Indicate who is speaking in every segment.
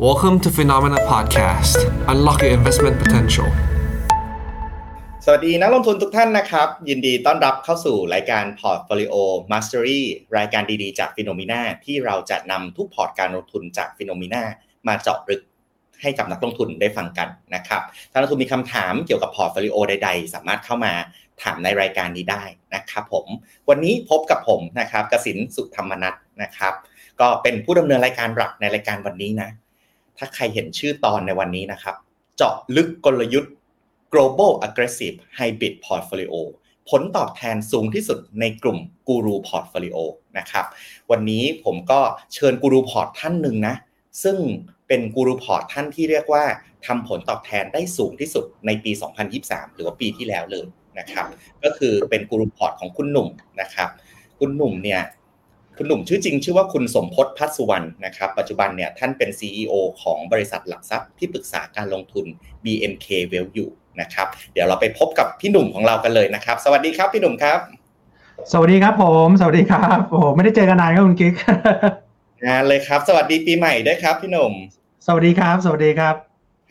Speaker 1: Welcome to Finnomena Podcast. Unlock your investment potential.
Speaker 2: สวัสดีนักลงทุนทุกท่านนะครับ ยินดีต้อนรับเข้าสู่รายการ Portfolio Mastery รายการดีๆจาก Finnomena ที่เราจะนำทุกพอร์ตการลงทุนจาก Phenomena มาเจาะลึกให้กับนักลงทุนได้ฟังกันนะครับ ถ้านักลงทุนมีคำถามเกี่ยวกับ portfolio ใด ๆ สามารถเข้ามาถามในรายการนี้ได้นะครับผม วันนี้พบกับผมนะครับกสินสุธรรมนัทนะครับ ก็เป็นผู้ดำเนินรายการหลักในรายการวันนี้นะ ถ้าใครเห็นชื่อตอนในวันนี้นะครับ เจาะลึกกลยุทธ์ global aggressive hybrid portfolio ผลตอบแทนสูงที่สุดในกลุ่มกูรู portfolio นะครับวันนี้ผมก็เชิญกูรูพอร์ตท่านหนึ่งนะ ซึ่งเป็นกูรูพอร์ตท่านที่เรียกว่าทำผลตอบแทนได้สูงที่สุดในปี 2023 หรือว่าปีที่แล้วเลยนะครับ ก็คือเป็นกูรูพอร์ตของคุณหนุ่มนะครับ คุณหนุ่มเนี่ย คุณหนุ่มชื่อจริงชื่อว่าคุณสมพศพัฒสุวรรณนะครับ ปัจจุบันเนี่ยท่านเป็น CEO ของบริษัทหลักทรัพย์ที่ปรึกษาการลงทุน BNK Value นะครับ เดี๋ยวเราไปพบกับพี่หนุ่มของเรากันเลยนะครับ สวัสดีครับพี่หนุ่มครับ
Speaker 3: สวัสดีครับผม สวัสดีครับโอ้โหไม่ได้เจอกันนานครับคุณกิ๊ก
Speaker 2: งานเลยครับ สวัสดีปีใหม่ด้วยครับพี่หนุ่ม
Speaker 3: สวัสดีครับ สวัสดีครับ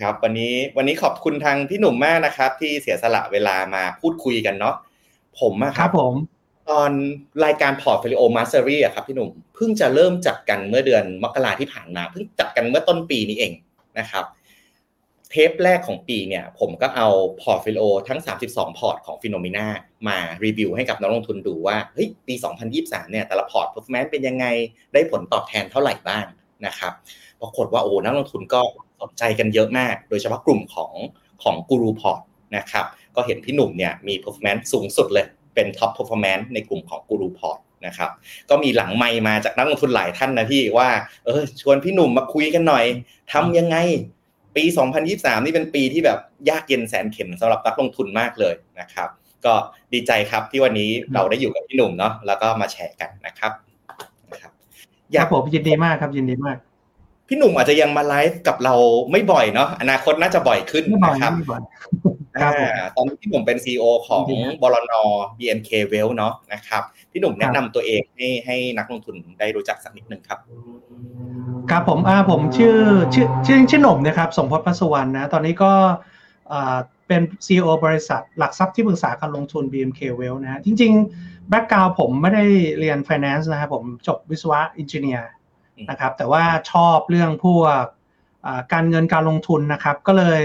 Speaker 2: ครับวันนี้วันนี้ขอบคุณทางพี่หนุ่มมากนะครับ ที่เสียสละเวลามาพูดคุยกันเนาะผมอะ
Speaker 3: ค
Speaker 2: ค
Speaker 3: รั
Speaker 2: รั
Speaker 3: บบผม
Speaker 2: ตอนรายการ Portfolio Mastery อะครับพี่หนุ่มเพิ่งจะเริ่มจัดกันเมื่อเดือนมกราที่ผ่านมาเพิ่งจัดกันเมื่อต้นปีนี้เองนะครับเทปแรกของปีเนี่ยผมก็เอา Portfolio ทั้ง 32 พอร์ตของ p h e n o m e n a มารีวิวให้กับนักลงทุนดูว่าเฮ้ยปี 2023 เนี่ยแต่ละพอร์ต performance เป็นยังไงได้ผลตอบแทนเท่าไหร่บ้างนะครับปรากฏว่าโอ้นักลงทุนก็สนใจกันเยอะมาก โดยเฉพาะกลุ่มของของกูรูพอร์ตนะครับก็เห็นพี่หนุ่มเนี่ยมี performance สูงสุดเลย เป็น top performance ในกลุ่มของกูรูพอร์ตนะครับ ก็มีหลังไมค์มาจากนักลงทุนหลายท่านนะพี่ว่า เออ ชวนพี่หนุ่มมาคุยกันหน่อยทำยังไง ปี 2023 นี่เป็นปีที่แบบยากเย็นแสนเข็ญสำหรับนักลงทุนมากเลยนะครับ ก็ดีใจครับที่วันนี้เราได้อยู่กับพี่หนุ่มเนาะแล้วก็มาแชร์กันนะครับนะครับ
Speaker 3: อยากผมยินดีมากครับยินดีมาก
Speaker 2: พี่หนุ่มอาจจะยังมาไลฟ์กับเราไม่บ่อยเนาะอนาคตน่าจะบ่อยขึ้น
Speaker 3: ไม่บ่อย
Speaker 2: นะครับ
Speaker 3: ไม่บ่อยครับผม
Speaker 2: อ่าตอนนี้พี่หนุ่มเป็น CEO ของ
Speaker 3: ดีครับ
Speaker 2: บลน BNK Well เนาะนะครับ พี่หนุ่มแนะนำตัวเองให้ให้นักลงทุนได้รู้จักสักนิดนึงครับ
Speaker 3: ครับผมอ่าผมชื่อชื่อชื่อชื่อหนุ่มนะครับสมพศพัสวรรณนะ ตอนนี้ก็อ่าเป็น CEO บริษัทหลักทรัพย์ที่ปรึกษาการลงทุน BMK Well นะฮะจริงๆ background ผมไม่ได้เรียน Finance นะครับผมจบวิศวะ engineer
Speaker 2: อืม
Speaker 3: นะครับแต่ว่าชอบเรื่องพวกอ่าการเงินการลงทุนนะครับ ก็เลย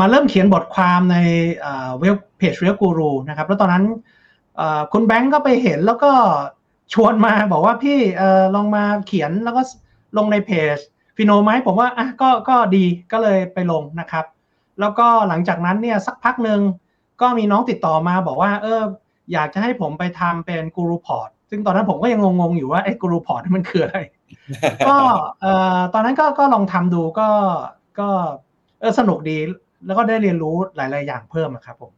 Speaker 3: มาเริ่มเขียนบทความในเว็บเพจเรียกูรูนะครับ แล้วตอนนั้นคุณแบงก์ก็ไปเห็นแล้วก็ชวนมาบอกว่าพี่ลองมาเขียนแล้วก็ลงในเพจ Finno ไหมผมว่าอะก็ก็ดีก็เลยไปลงนะครับ แล้วก็หลังจากนั้นเนี่ยสักพักหนึ่งก็มีน้องติดต่อมาบอกว่าเอออยากจะให้ผมไปทำเป็นกูรูพอร์ตซึ่งตอนนั้นผมก็ยังงงๆอยู่ว่าไอ้กูรูพอร์ตมันคืออะไร ก็เออตอนนั้นก็ก็ลองทำดูก็ก็เออสนุกดี แล้วก็ได้เรียนรู้หลาย ๆ อย่างเพิ่มอะครับผม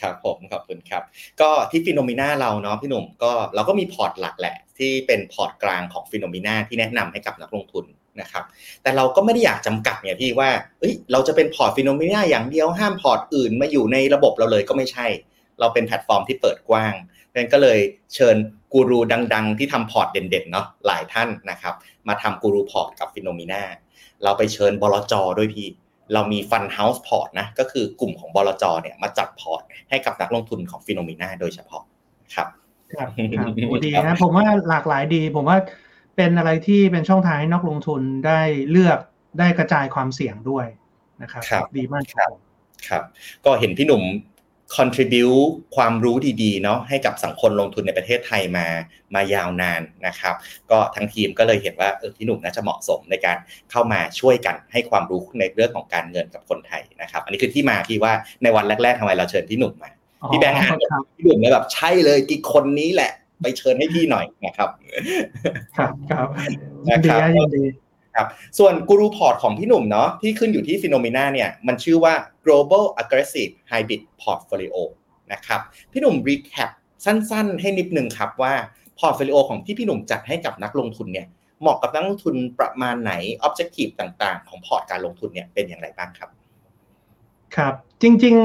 Speaker 2: ครับผมขอบคุณครับ ก็ที่ Finnomena เราเนาะพี่หนุ่มก็เราก็มีพอร์ตหลักแหละ ที่เป็นพอร์ตกลางของ Finnomena ที่แนะนำให้กับนักลงทุนนะครับ แต่เราก็ไม่ได้อยากจำกัดเนี่ยพี่ว่าเอ้ยเราจะเป็นพอร์ต Finnomena อย่างเดียวห้ามพอร์ตอื่นมาอยู่ในระบบเราเลยก็ไม่ใช่ เราเป็นแพลตฟอร์มที่เปิดกว้างดังนั้นก็เลยเชิญกูรูดัง ๆ ที่ทำพอร์ตเด่นๆเนาะหลายท่านนะครับ มาทำกูรูพอร์ตกับ Finnomena เราไปเชิญบลจด้วยพี่ เรามี fund house port นะก็คือกลุ่มของบลจเนี่ยมาจัดพอร์ตให้กับนักลงทุนของ Finnomena โดยเฉพาะครับ
Speaker 3: ครับครับโอ้ดีนะผมว่าหลากหลายดี ผมว่าเป็นอะไรที่เป็นช่องทางให้นักลงทุนได้เลือกได้กระจายความเสี่ยงด้วยนะครับ
Speaker 2: ครับ
Speaker 3: ดีมากครับผม
Speaker 2: ครับ ก็เห็นพี่หนุ่ม contribu ความรู้ดีๆเนาะให้กับสังคมลงทุนในประเทศไทยมามายาวนานนะครับ ก็ทั้งทีมก็เลยเห็นว่าเออพี่หนุ่มน่าจะเหมาะสมในการเข้ามาช่วยกันให้ความรู้ในเรื่องของการเงินกับคนไทยนะครับ อันนี้คือที่มาที่ว่าในวันแรกๆทำไมเราเชิญพี่หนุ่มมาพี่แบงค์อ่าน
Speaker 3: ครับ
Speaker 2: พี่หนุ่มเลยแบบใช่เลยกี่คนนี้แหละ ไปเชิญให้พี่หน่อยนะครับ
Speaker 3: ครับครับยิ
Speaker 2: นะ
Speaker 3: นดี
Speaker 2: ครับ
Speaker 3: นะยินดี
Speaker 2: ครับส่วนกูรูพอร์ตของพี่หนุ่มเนาะที่ขึ้นอยู่ที่ Finnomena เนี่ยมันชื่อว่า global aggressive hybrid portfolio นะครับพี่หนุ่ม recap สั้นๆ ให้นิดนึงครับว่า portfolio ของที่พี่หนุ่มจัดให้กับนักลงทุนเนี่ยเหมาะกับนักลงทุนประมาณไหน objective ต่างๆ ของพอร์ตการลงทุนเนี่ยเป็นอย่างไรบ้างครับ
Speaker 3: ครับ จริง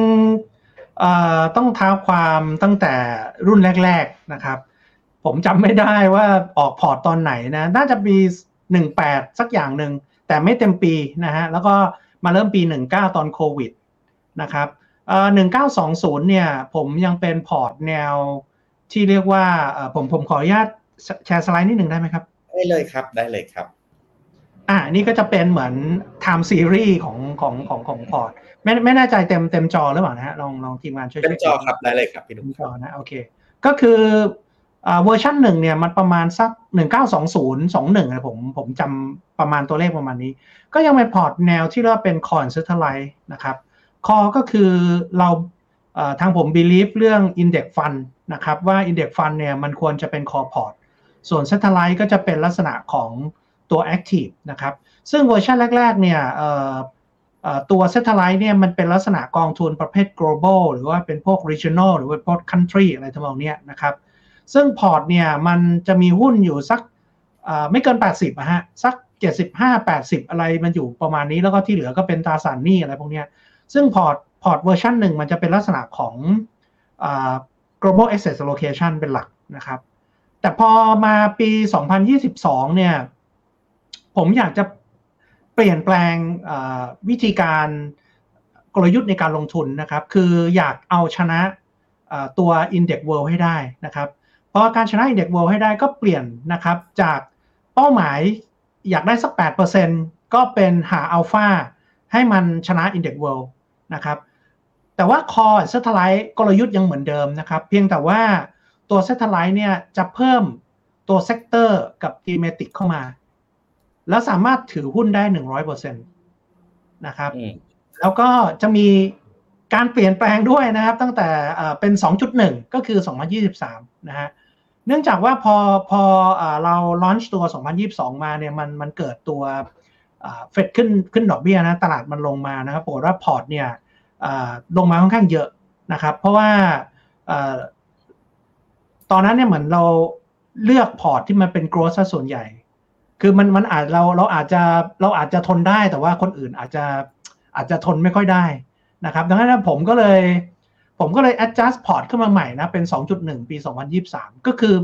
Speaker 3: ๆต้องเท้าความตั้งแต่รุ่นแรก ๆนะครับ ผมจำไม่ได้ว่าออกพอร์ตตอนไหนนะ น่าจะมี 18 สักอย่างหนึ่ง แต่ไม่เต็มปีนะฮะแล้วก็มาเริ่มปี 19 ตอนโควิดนะครับเอ่อ1920 เนี่ยผมยังเป็นพอร์ตแนวที่เรียกว่าผมผมขออนุญาตแชร์สไลด์นิดหนึ่งได้ไหมครับ
Speaker 2: ได้เลยครับได้เลยครับ
Speaker 3: อ่านี่ก็จะเป็นเหมือนtime series ของของของของพอร์ตไม่ไม่แน่ใจเต็มเต็มจอหรือเปล่านะฮะลองลองทีมงานช่วย
Speaker 2: เต็มจอครับได้เลยครับพี่หนุ่ม
Speaker 3: จอนะโอเค ก็คือ เวอร์ชันหนึ่งเนี่ยมันประมาณสักหนึ่งเก้าสองศูนย์สองหนึ่งผมผมจำประมาณตัวเลขประมาณนี้ ก็ยังเป็นพอร์ตแนวที่เรียกว่าเป็น core satellite นะครับ core ก็คือเราทางผม believe เรื่อง Index Fund นะครับว่า Index Fund เนี่ยมันควรจะเป็น core portส่วน Satellite ก็จะเป็นลักษณะของตัว Active นะครับซึ่งเวอร์ชันแรก ๆ เนี่ยตัว Satellite เนี่ยมันเป็นลักษณะกองทุนประเภท global หรือว่าเป็นพวก regional หรือว่าพวก country อะไรทำนองเนี้ยนะครับ ซึ่งพอร์ตเนี่ยมันจะมีหุ้นอยู่สักไม่เกิน 80อะฮะสัก 75 80 อะไรมันอยู่ประมาณนี้แล้วก็ที่เหลือก็เป็นตราสารหนี้อะไรพวกเนี้ยซึ่งพอร์ตพอร์ตเวอร์ชันหนึ่งมันจะเป็นลักษณะของอ global asset allocation เป็นหลักนะครับ แต่พอมาปี 2022 เนี่ย ผมอยากจะเปลี่ยนแปลงวิธีการกลยุทธ์ในการลงทุนนะครับ คืออยากเอาชนะเอ่อตัว Index World ให้ได้นะครับ พราะการชนะ Index World ให้ได้ก็เปลี่ยนนะครับ จากเป้าหมายอยากได้สัก 8%ก็เป็นหาอัลฟาให้มันชนะ Index World นะครับ แต่ว่า Core Satellite กลยุทธ์ยังเหมือนเดิมนะครับ เพียงแต่ว่าตัว Satellite เนี่ยจะเพิ่มตัว sector กับ Thematic เข้ามา แล้วสามารถถือหุ้นได้ 100%นะครับ
Speaker 2: อืม
Speaker 3: แล้วก็จะมีการเปลี่ยนแปลงด้วยนะครับ ตั้งแต่เอ่อเป็น 2.1 ก็คือ 2023 นะฮะ เนื่องจากว่าพอพอเอ่อเรา launch ตัว 2022 มาเนี่ยมันมันเกิดตัวเฟดขึ้นขึ้นดอกเบี้ยนะตลาดมันลงมานะครับปรากฏว่าพอร์ตเนี่ยลงมาค่อนข้างเยอะนะครับ เพราะว่าตอนนั้นเนี่ยเหมือนเราเลือกพอร์ตที่มันเป็น growth ซะส่วนใหญ่ คือมันมันอาจเราเราอาจจะเราอาจจะทนได้แต่ว่าคนอื่นอาจจะอาจจะทนไม่ค่อยได้นะครับ ดังนั้นผมก็เลย ผมก็เลย adjust port ขึ้นมาใหม่นะ เป็น 2.1 ปี 2023 ก็คือ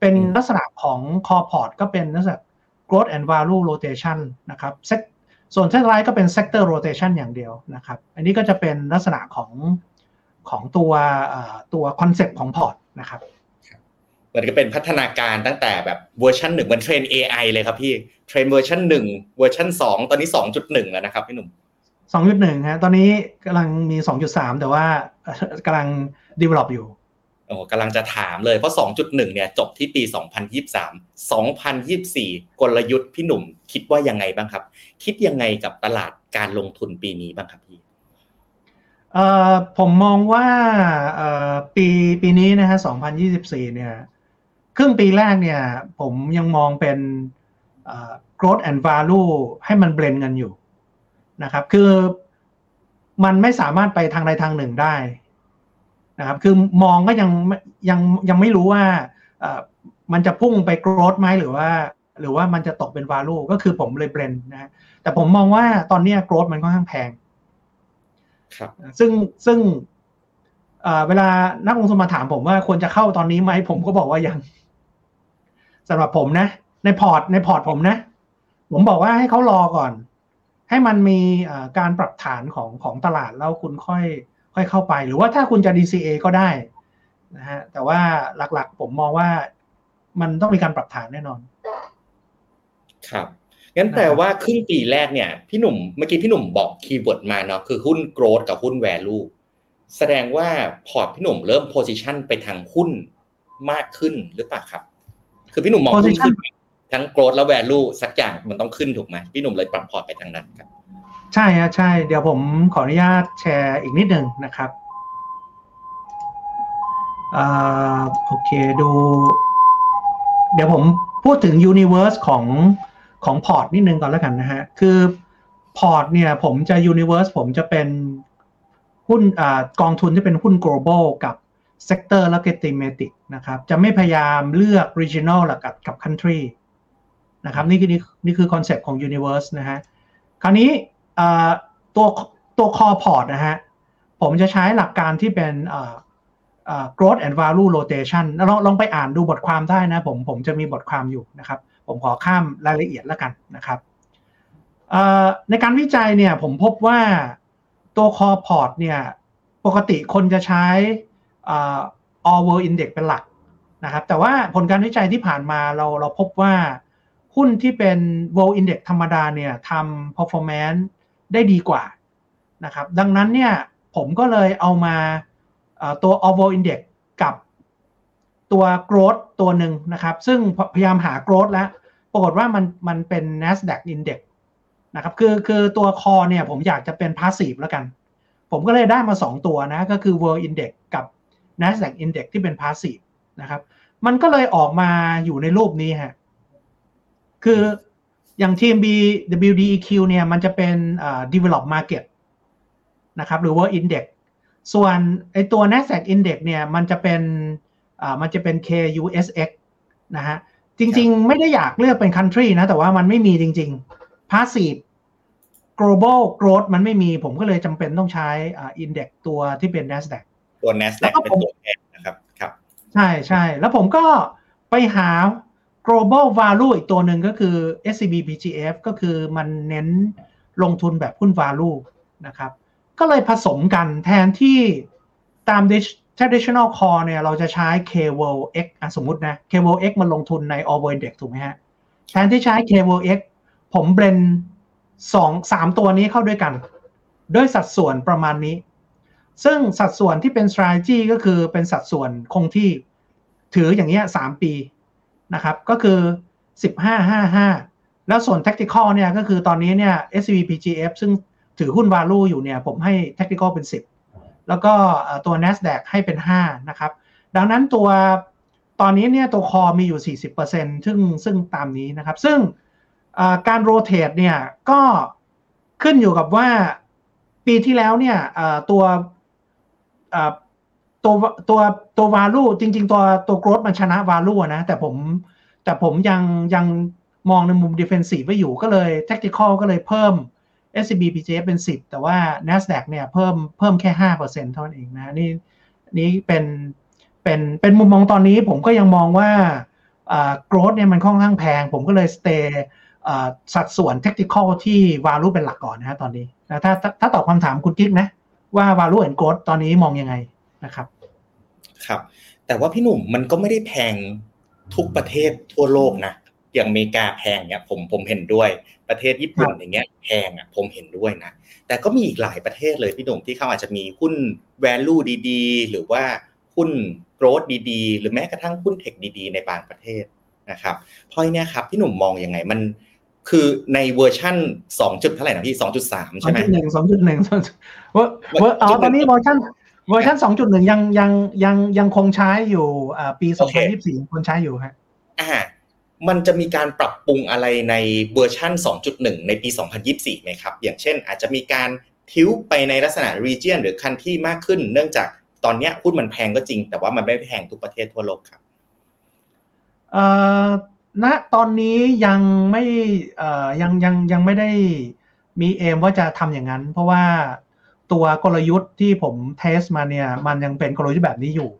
Speaker 3: เป็น
Speaker 2: อืม
Speaker 3: ลักษณะของ core port ก็เป็นลักษณะ growth and value rotation นะครับ Sec- ส่วน satellite ก็เป็น sector rotation อย่างเดียวนะครับ อันนี้ก็จะเป็นลักษณะของของตัวเอ่อตัว concept ของ port นะครับ
Speaker 2: เหมือนกับเป็นพัฒนาการตั้งแต่แบบเวอร์ชันหนึ่งเหมือนเทรน AI เลยครับพี่ train version หนึ่งเวอร์ชันสองตอนนี้สองจุดหนึ่งแล้วนะครับพี่หนุ่ม
Speaker 3: 2.1ฮะ ตอนนี้กำลังมี2.3แต่ว่าเอ่อกำลัง develop อยู่
Speaker 2: โอ้กำลังจะถามเลย เพราะ 2.1 เนี่ย จบที่ปี 2023 2024 กลยุทธ์พี่หนุ่มคิดว่ายังไงบ้างครับ คิดยังไงกับตลาดการลงทุนปีนี้บ้างครับพี่
Speaker 3: เอ่อผมมองว่าเอ่อปีปีนี้นะฮะ 2024 เนี่ย ครึ่งปีแรกเนี่ย ผมยังมองเป็นเอ่อ growth and value ให้มันเบลนกันอยู่ นะครับ คือมันไม่สามารถไปทางใดทางหนึ่งได้นะครับ คือมองก็ยังยังยังไม่รู้ว่าเอ่อมันจะพุ่งไป growth ไหมหรือว่า หรือว่ามันจะตกเป็น value ก็คือผมเลยเบลนนะฮะแต่ผมมองว่าตอนเนี้ย growth มันค่อนข้างแพง
Speaker 2: ครับ
Speaker 3: ซึ่งซึ่งเอ่อเวลานักลงทุนมาถามผมว่าควรจะเข้าตอนนี้ไหมผมก็บอกว่ายังสำหรับผมนะ ในพอร์ตในพอร์ตผมนะ ผมบอกว่าให้เขารอก่อน ให้มันมีเอ่อการปรับฐานของของตลาดแล้วคุณค่อยค่อยเข้าไป หรือว่าถ้าคุณจะ DCA ก็ได้นะฮะแต่ว่าหลักๆผมมองว่ามันต้องมีการปรับฐานแน่นอน
Speaker 2: ครับงั้นแปลว่าครึ่งปีแรกเนี่ย พี่หนุ่มเมื่อกี้พี่หนุ่มบอกคีย์เวิร์ดมาเนาะคือหุ้น growth กับหุ้น value แสดงว่าพอร์ตพี่หนุ่มเริ่ม position ไปทางหุ้นมากขึ้นหรือเปล่าครับ คือพี่หนุ่มมองหุ้น ทั้ง growth และ value สักอย่างมันต้องขึ้นถูกไหมพี่หนุ่มเลยปรับพอร์ตไปทางนั้นครับ
Speaker 3: ใช่ฮะใช่ เดี๋ยวผมขออนุญาตแชร์อีกนิดหนึ่งนะครับอ่าโอเคดู เดี๋ยวผมพูดถึง Universe ของของพอร์ตนิดนึงก่อนแล้วกันนะฮะ คือพอร์ตเนี่ยผมจะ Universe ผมจะเป็นหุ้นอกองทุนที่เป็นหุ้น global กับ sector และก็ thematic นะครับ จะไม่พยายามเลือก regional หรือกับกับ country นะครับนี่คือนี่นี่คือคอนเซปต์ของ Universe นะฮะคราวนี้ตัวตัว core port นะฮะผมจะใช้หลักการที่เป็น growth and value rotation ลองลองไปอ่านดูบทความได้นะผมผมจะมีบทความอยู่นะครับ ผมขอข้ามรายละเอียดแล้วกันนะครับในการวิจัยเนี่ยผมพบว่าตัวคอพอร์ตเนี่ยปกติคนจะใช้ all world index เป็นหลักนะครับแต่ว่าผลการวิจัยที่ผ่านมาเราเราพบว่า หุ้นที่เป็น world index ธรรมดาเนี่ยทำ performance ได้ดีกว่านะครับ ดังนั้นเนี่ยผมก็เลยเอามาตัว all world index กับตัว growth ตัวหนึ่งนะครับ ซึ่งพยายามหา growth แล้ว ปรากฏว่ามันมันเป็น NASDAQ index นะครับ คือคือตัวคอเนี่ยผมอยากจะเป็น passive แล้วกัน ผมก็เลยได้มา 2 ตัวนะ ก็คือ world index กับ NASDAQ index ที่เป็น passive นะครับ มันก็เลยออกมาอยู่ในรูปนี้ฮะ คืออย่าง TMB WDEQ เนี่ยมันจะเป็น develop market นะครับ หรือว่า index ส่วนไอตัว NASDAQ index เนี่ยมันจะเป็นมันจะเป็น KUSX นะฮะ จริงๆ ไม่ได้อยากเลือกเป็น country นะ แต่ว่ามันไม่มีจริง ๆ passive global growth มันไม่มีผมก็เลยจำเป็นต้องใช้ index ตัวที่เป็น NASDAQ
Speaker 2: ตัว NASDAQ เป็นตัวแทนนะครับ ครับ
Speaker 3: ใช่ใช่ แล้วผมก็ไปหา global value อีกตัวหนึ่งก็คือ SCB PGF ก็คือมันเน้นลงทุนแบบหุ้น value นะครับ ก็เลยผสมกันแทนที่ตาม traditional core เนี่ยเราจะใช้ k w o x สมมตินะ k w o x มันลงทุนใน all world index ถูกไหมฮะ แทนที่ใช้ k w o x ผมเบรนสองสามตัวนี้เข้าด้วยกัน ด้วยสัดส่วนประมาณนี้ ซึ่งสัดส่วนที่เป็น strategy ก็คือเป็นสัดส่วนคงที่ถืออย่างเงี้ยสามปี นะครับก็คือ 15 55 แล้วส่วน tactical เนี่ยก็คือตอนนี้เนี่ย SCB PGF ซึ่งถือหุ้น value อยู่เนี่ยผมให้ tactical เป็น 10 แล้วก็ตัว NASDAQ ให้เป็น 5 นะครับ ดังนั้นตัวตอนนี้เนี่ยตัวคอมีอยู่ 40%ซึ่งซึ่งตามนี้นะครับ ซึ่งการโรเตทเนี่ยก็ขึ้นอยู่กับว่าปีที่แล้วเนี่ยตัว ตัวตัวตัววาลูจริง ๆ ตัวตัวโกรดมันชนะวาลูนะแต่ผมแต่ผมยังยังมองในมุมดิเฟนซีฟไว้อยู่ก็เลย tactical ก็เลยเพิ่ม SCB PJF เป็น 10 แต่ว่า NASDAQ เนี่ยเพิ่มเพิ่มแค่ 5%เท่านั้นเองนะนี่นี่เป็นเป็นเป็นมุมมองตอนนี้ผมก็ยังมองว่าโกรดเนี่ยมันค่อนข้างแพง ผมก็เลย stay สัดส่วน technical ที่ value เป็นหลักก่อนนะฮะตอนนี้นะถ้าถ้าตอบคำถามคุณกิ๊กนะว่า value and growth ตอนนี้มองยังไง นะครับ
Speaker 2: ครับ แต่ว่าพี่หนุ่มมันก็ไม่ได้แพงทุกประเทศทั่วโลกนะอย่างอเมริกาแพงเนี่ยผมผมเห็นด้วยประเทศญี่ปุ่นอย่างเงี้ยแพงอะผมเห็นด้วยนะ แต่ก็มีอีกหลายประเทศเลยพี่หนุ่มที่เขาอาจจะมีหุ้น value ดีๆ หรือว่าหุ้น growth ดีๆ หรือแม้กระทั่งหุ้นเทคดีๆ ในบางประเทศนะครับเพราะเนี่ยครับพี่หนุ่มมองยังไงมันคือในเวอร์ชั่นสองจุดเท่าไหร่นะพี่สองจุดสามใช่ไหม
Speaker 3: สองจุดหนึ่งสองจุดหนึ่งเวอร์เวอร์อ๋อตอนนี้เวอร์ชัน เวอร์ชันสองจุดหนึ่งยังยังยังยังคงใช้อยู่อ่าปีสองพันยี่สิบสี่คนใช้อยู่ฮะ
Speaker 2: อ่ามันจะมีการปรับปรุงอะไรในเวอร์ชัน2.1 ในปี 2024ไหมครับ อย่างเช่นอาจจะมีการทิ้วไปในลักษณะ region หรือ country มากขึ้น เนื่องจากตอนนี้หุ้นมันแพงก็จริง แต่ว่ามันไม่แพงทุกประเทศทั่วโลกครับ
Speaker 3: เอ่อณตอนนี้ยังไม่เอ่อยังยังยังไม่ได้มีเอมว่าจะทำอย่างนั้น เพราะว่า ตัวกลยุทธ์ที่ผมเทสมาเนี่ยมันยังเป็นกลยุทธ์แบบนี้อยู่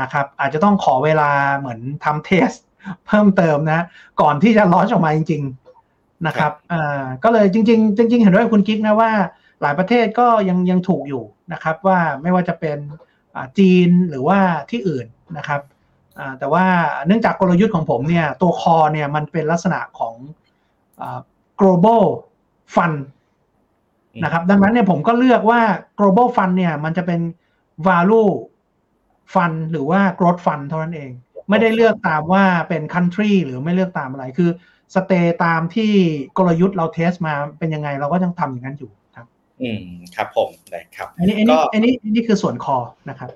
Speaker 3: นะครับอาจจะต้องขอเวลาเหมือนทำเทสเพิ่มเติมนะ ก่อนที่จะล้อนออกมาจริง ๆนะครับอ่าก็เลยจริง ๆ จริง ๆ เห็นด้วยคุณกิ๊กนะว่า หลายประเทศก็ยังยังถูกอยู่นะครับว่าไม่ว่าจะเป็นจีนหรือว่าที่อื่นนะครับแต่ว่าเนื่องจากกลยุทธ์ของผมเนี่ยตัวคอเนี่ยมันเป็นลักษณะของ global fund นะครับ ดังนั้นเนี่ยผมก็เลือกว่า global fund เนี่ย มันจะเป็น value fund หรือว่า growth fund เท่านั้นเอง ไม่ได้เลือกตามว่าเป็น country หรือไม่เลือกตามอะไรคือสเตย์ตามที่กลยุทธ์เราเทสมาเป็นยังไงเราก็ยังทำอย่างนั้นอยู่ครับ
Speaker 2: อืมครับผมได้ครับ
Speaker 3: อันนี้อันนี้อันนี้อันนี้คือส่วนคอนะครับ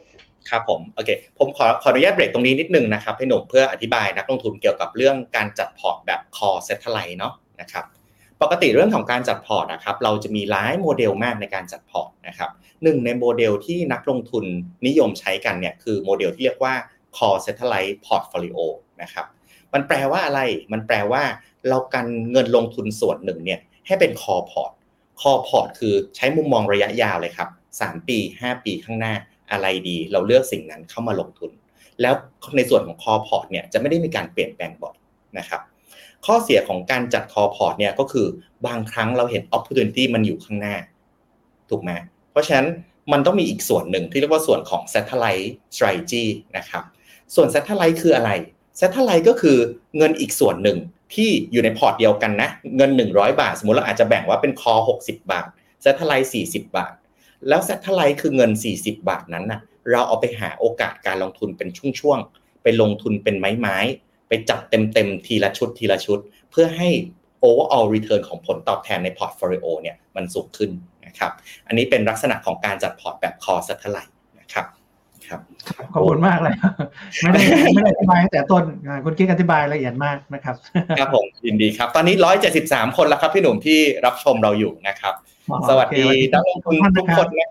Speaker 2: ครับผมโอเคผมขอขออนุญาตเบรกตรงนี้นิดนึงนะครับให้หนุ่มเพื่ออธิบายนักลงทุนเกี่ยวกับเรื่องการจัดพอร์ตแบบ core satellite เนาะนะครับ ปกติเรื่องของการจัดพอร์ตนะครับเราจะมีหลายโมเดลมากในการจัดพอร์ตนะครับหนึ่งในโมเดลที่นักลงทุนนิยมใช้กันเนี่ยคือโมเดลที่เรียกว่า core satellite portfolio นะครับมันแปลว่าอะไร มันแปลว่าเรากันเงินลงทุนส่วนหนึ่งเนี่ยให้เป็น core port core port คือใช้มุมมองระยะยาวเลยครับ 3 ปี 5 ปีข้างหน้าอะไรดี เราเลือกสิ่งนั้นเข้ามาลงทุน แล้วในส่วนของ core port เนี่ยจะไม่ได้มีการเปลี่ยนแปลงบ่อยนะครับ ข้อเสียของการจัด core port เนี่ยก็คือบางครั้งเราเห็น opportunity มันอยู่ข้างหน้า ถูกไหมเพราะฉะนั้นมันต้องมีอีกส่วนหนึ่งที่เรียกว่าส่วนของ satellite strategy นะครับ ส่วน satellite คืออะไร satellite ก็คือเงินอีกส่วนหนึ่งที่อยู่ในพอร์ตเดียวกันนะ เงิน 100 บาท สมมติเราอาจจะแบ่งว่าเป็น core 60 บาท satellite 40 บาท แล้ว satellite คือเงิน 40 บาทนั้นนะเราเอาไปหาโอกาสการลงทุนเป็นช่วงๆ ไปลงทุนเป็นไม้ๆ ไปจับเต็มๆ ทีละชุดทีละชุด เพื่อให้ overall return ของผลตอบแทนในพอร์ตโฟลิโอเนี่ยมันสูงขึ้นนะครับอันนี้เป็นลักษณะของการจัดพอร์ตแบบคอ satellite นะครับครับ
Speaker 3: ขอบคุณมากเลย ไม่ได้ไม่ได้อธิบายตั้งแต่ต้นอ่าคุณกิ๊กอธิบายละเอียดมากนะครับ
Speaker 2: ครับผมยินดีครับ ตอนนี้ 173 คนแล้วครับพี่หนุ่มที่รับชมเราอยู่นะครับ สวัสดีนักลงทุนทุกคนนะ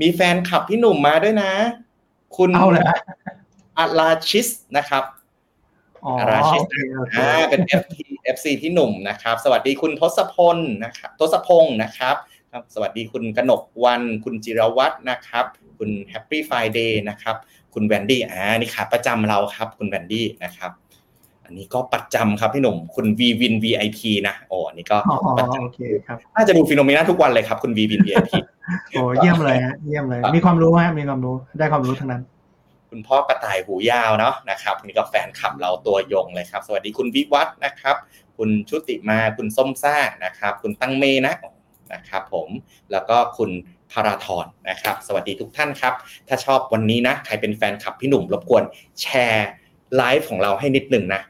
Speaker 2: มีแฟนคลับพี่หนุ่มมาด้วยนะ คุณ
Speaker 3: เอาเลยฮะ
Speaker 2: อาราชิสนะครับ
Speaker 3: อ๋อ
Speaker 2: อาราชิส
Speaker 3: โอเคโอเค
Speaker 2: อ่าเป็น FT FC พี่หนุ่มนะครับ สวัสดีคุณทศพลนะครับทศพงศ์นะครับครับ สวัสดีคุณกนกวัน คุณจิรวัตรนะครับ คุณ Happy Friday นะครับ คุณแวนดี้อ่านี่ขาประจำเราครับ คุณแวนดี้นะครับ อันนี้ก็ประจำครับพี่หนุ่ม คุณ V Win VIP นะโอ้อันนี้ก็
Speaker 3: อ๋อ
Speaker 2: ประจ
Speaker 3: โอเคครับำ
Speaker 2: น่าจะดู Finnomena ทุกวันเลยครับ คุณ V Win VIP
Speaker 3: โอ้เยี่ยมเลยฮะเยี่ยมเลย มีความรู้ฮะมีความรู้ได้ความรู้ทั้งนั้น
Speaker 2: คุณพ่อกระต่ายหูยาวเนาะนะครับนี่ก็แฟนคลับเราตัวยงเลยครับ สวัสดีคุณวิวัฒน์นะครับ คุณชุติมาคุณส้มซ่านะครับ คุณตั้งเมนะนะครับผมแล้วก็คุณพาราธรนะครับ สวัสดีทุกท่านครับ ถ้าชอบวันนี้นะ ใครเป็นแฟนคลับพี่หนุ่มรบกวนแชร์ไลฟ์ของเราให้นิดหนึ่งนะ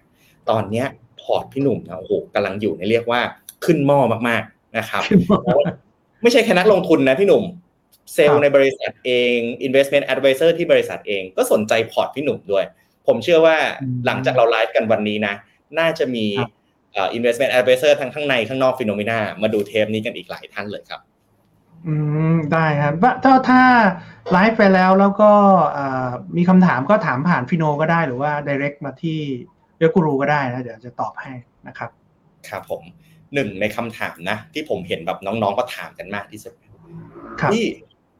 Speaker 2: ตอนเนี้ยพอร์ตพี่หนุ่มนะโอ้โหกำลังอยู่ในเรียกว่าขึ้นหม้อมากๆนะครับ ไม่ใช่แค่นักลงทุนนะพี่หนุ่ม sales
Speaker 3: club
Speaker 2: ในบริษัทเอง investment advisor ที่บริษัทเองก็สนใจพอร์ตพี่หนุ่มด้วย ผมเชื่อว่า
Speaker 3: อืม
Speaker 2: หลังจากเราไลฟ์กันวันนี้นะ น่าจะมี
Speaker 3: ครับ
Speaker 2: เอ่อ investment advisor ทั้งข้างในข้างนอก Finnomena มาดูเทปนี้กันอีกหลายท่านเลยครับ
Speaker 3: อืมได้ครับว่าถ้าถ้าไลฟ์ไปแล้วแล้วก็อ่ามีคำถามก็ถามผ่าน Finno ก็ได้หรือว่า direct มาที่เวลท์กูรูก็ได้นะเดี๋ยวจะตอบให้นะครับ
Speaker 2: ครับผมหนึ่งในคำถามนะ ที่ผมเห็นแบบน้องๆก็ถามกันมากที่สุด
Speaker 3: ครับ
Speaker 2: ที่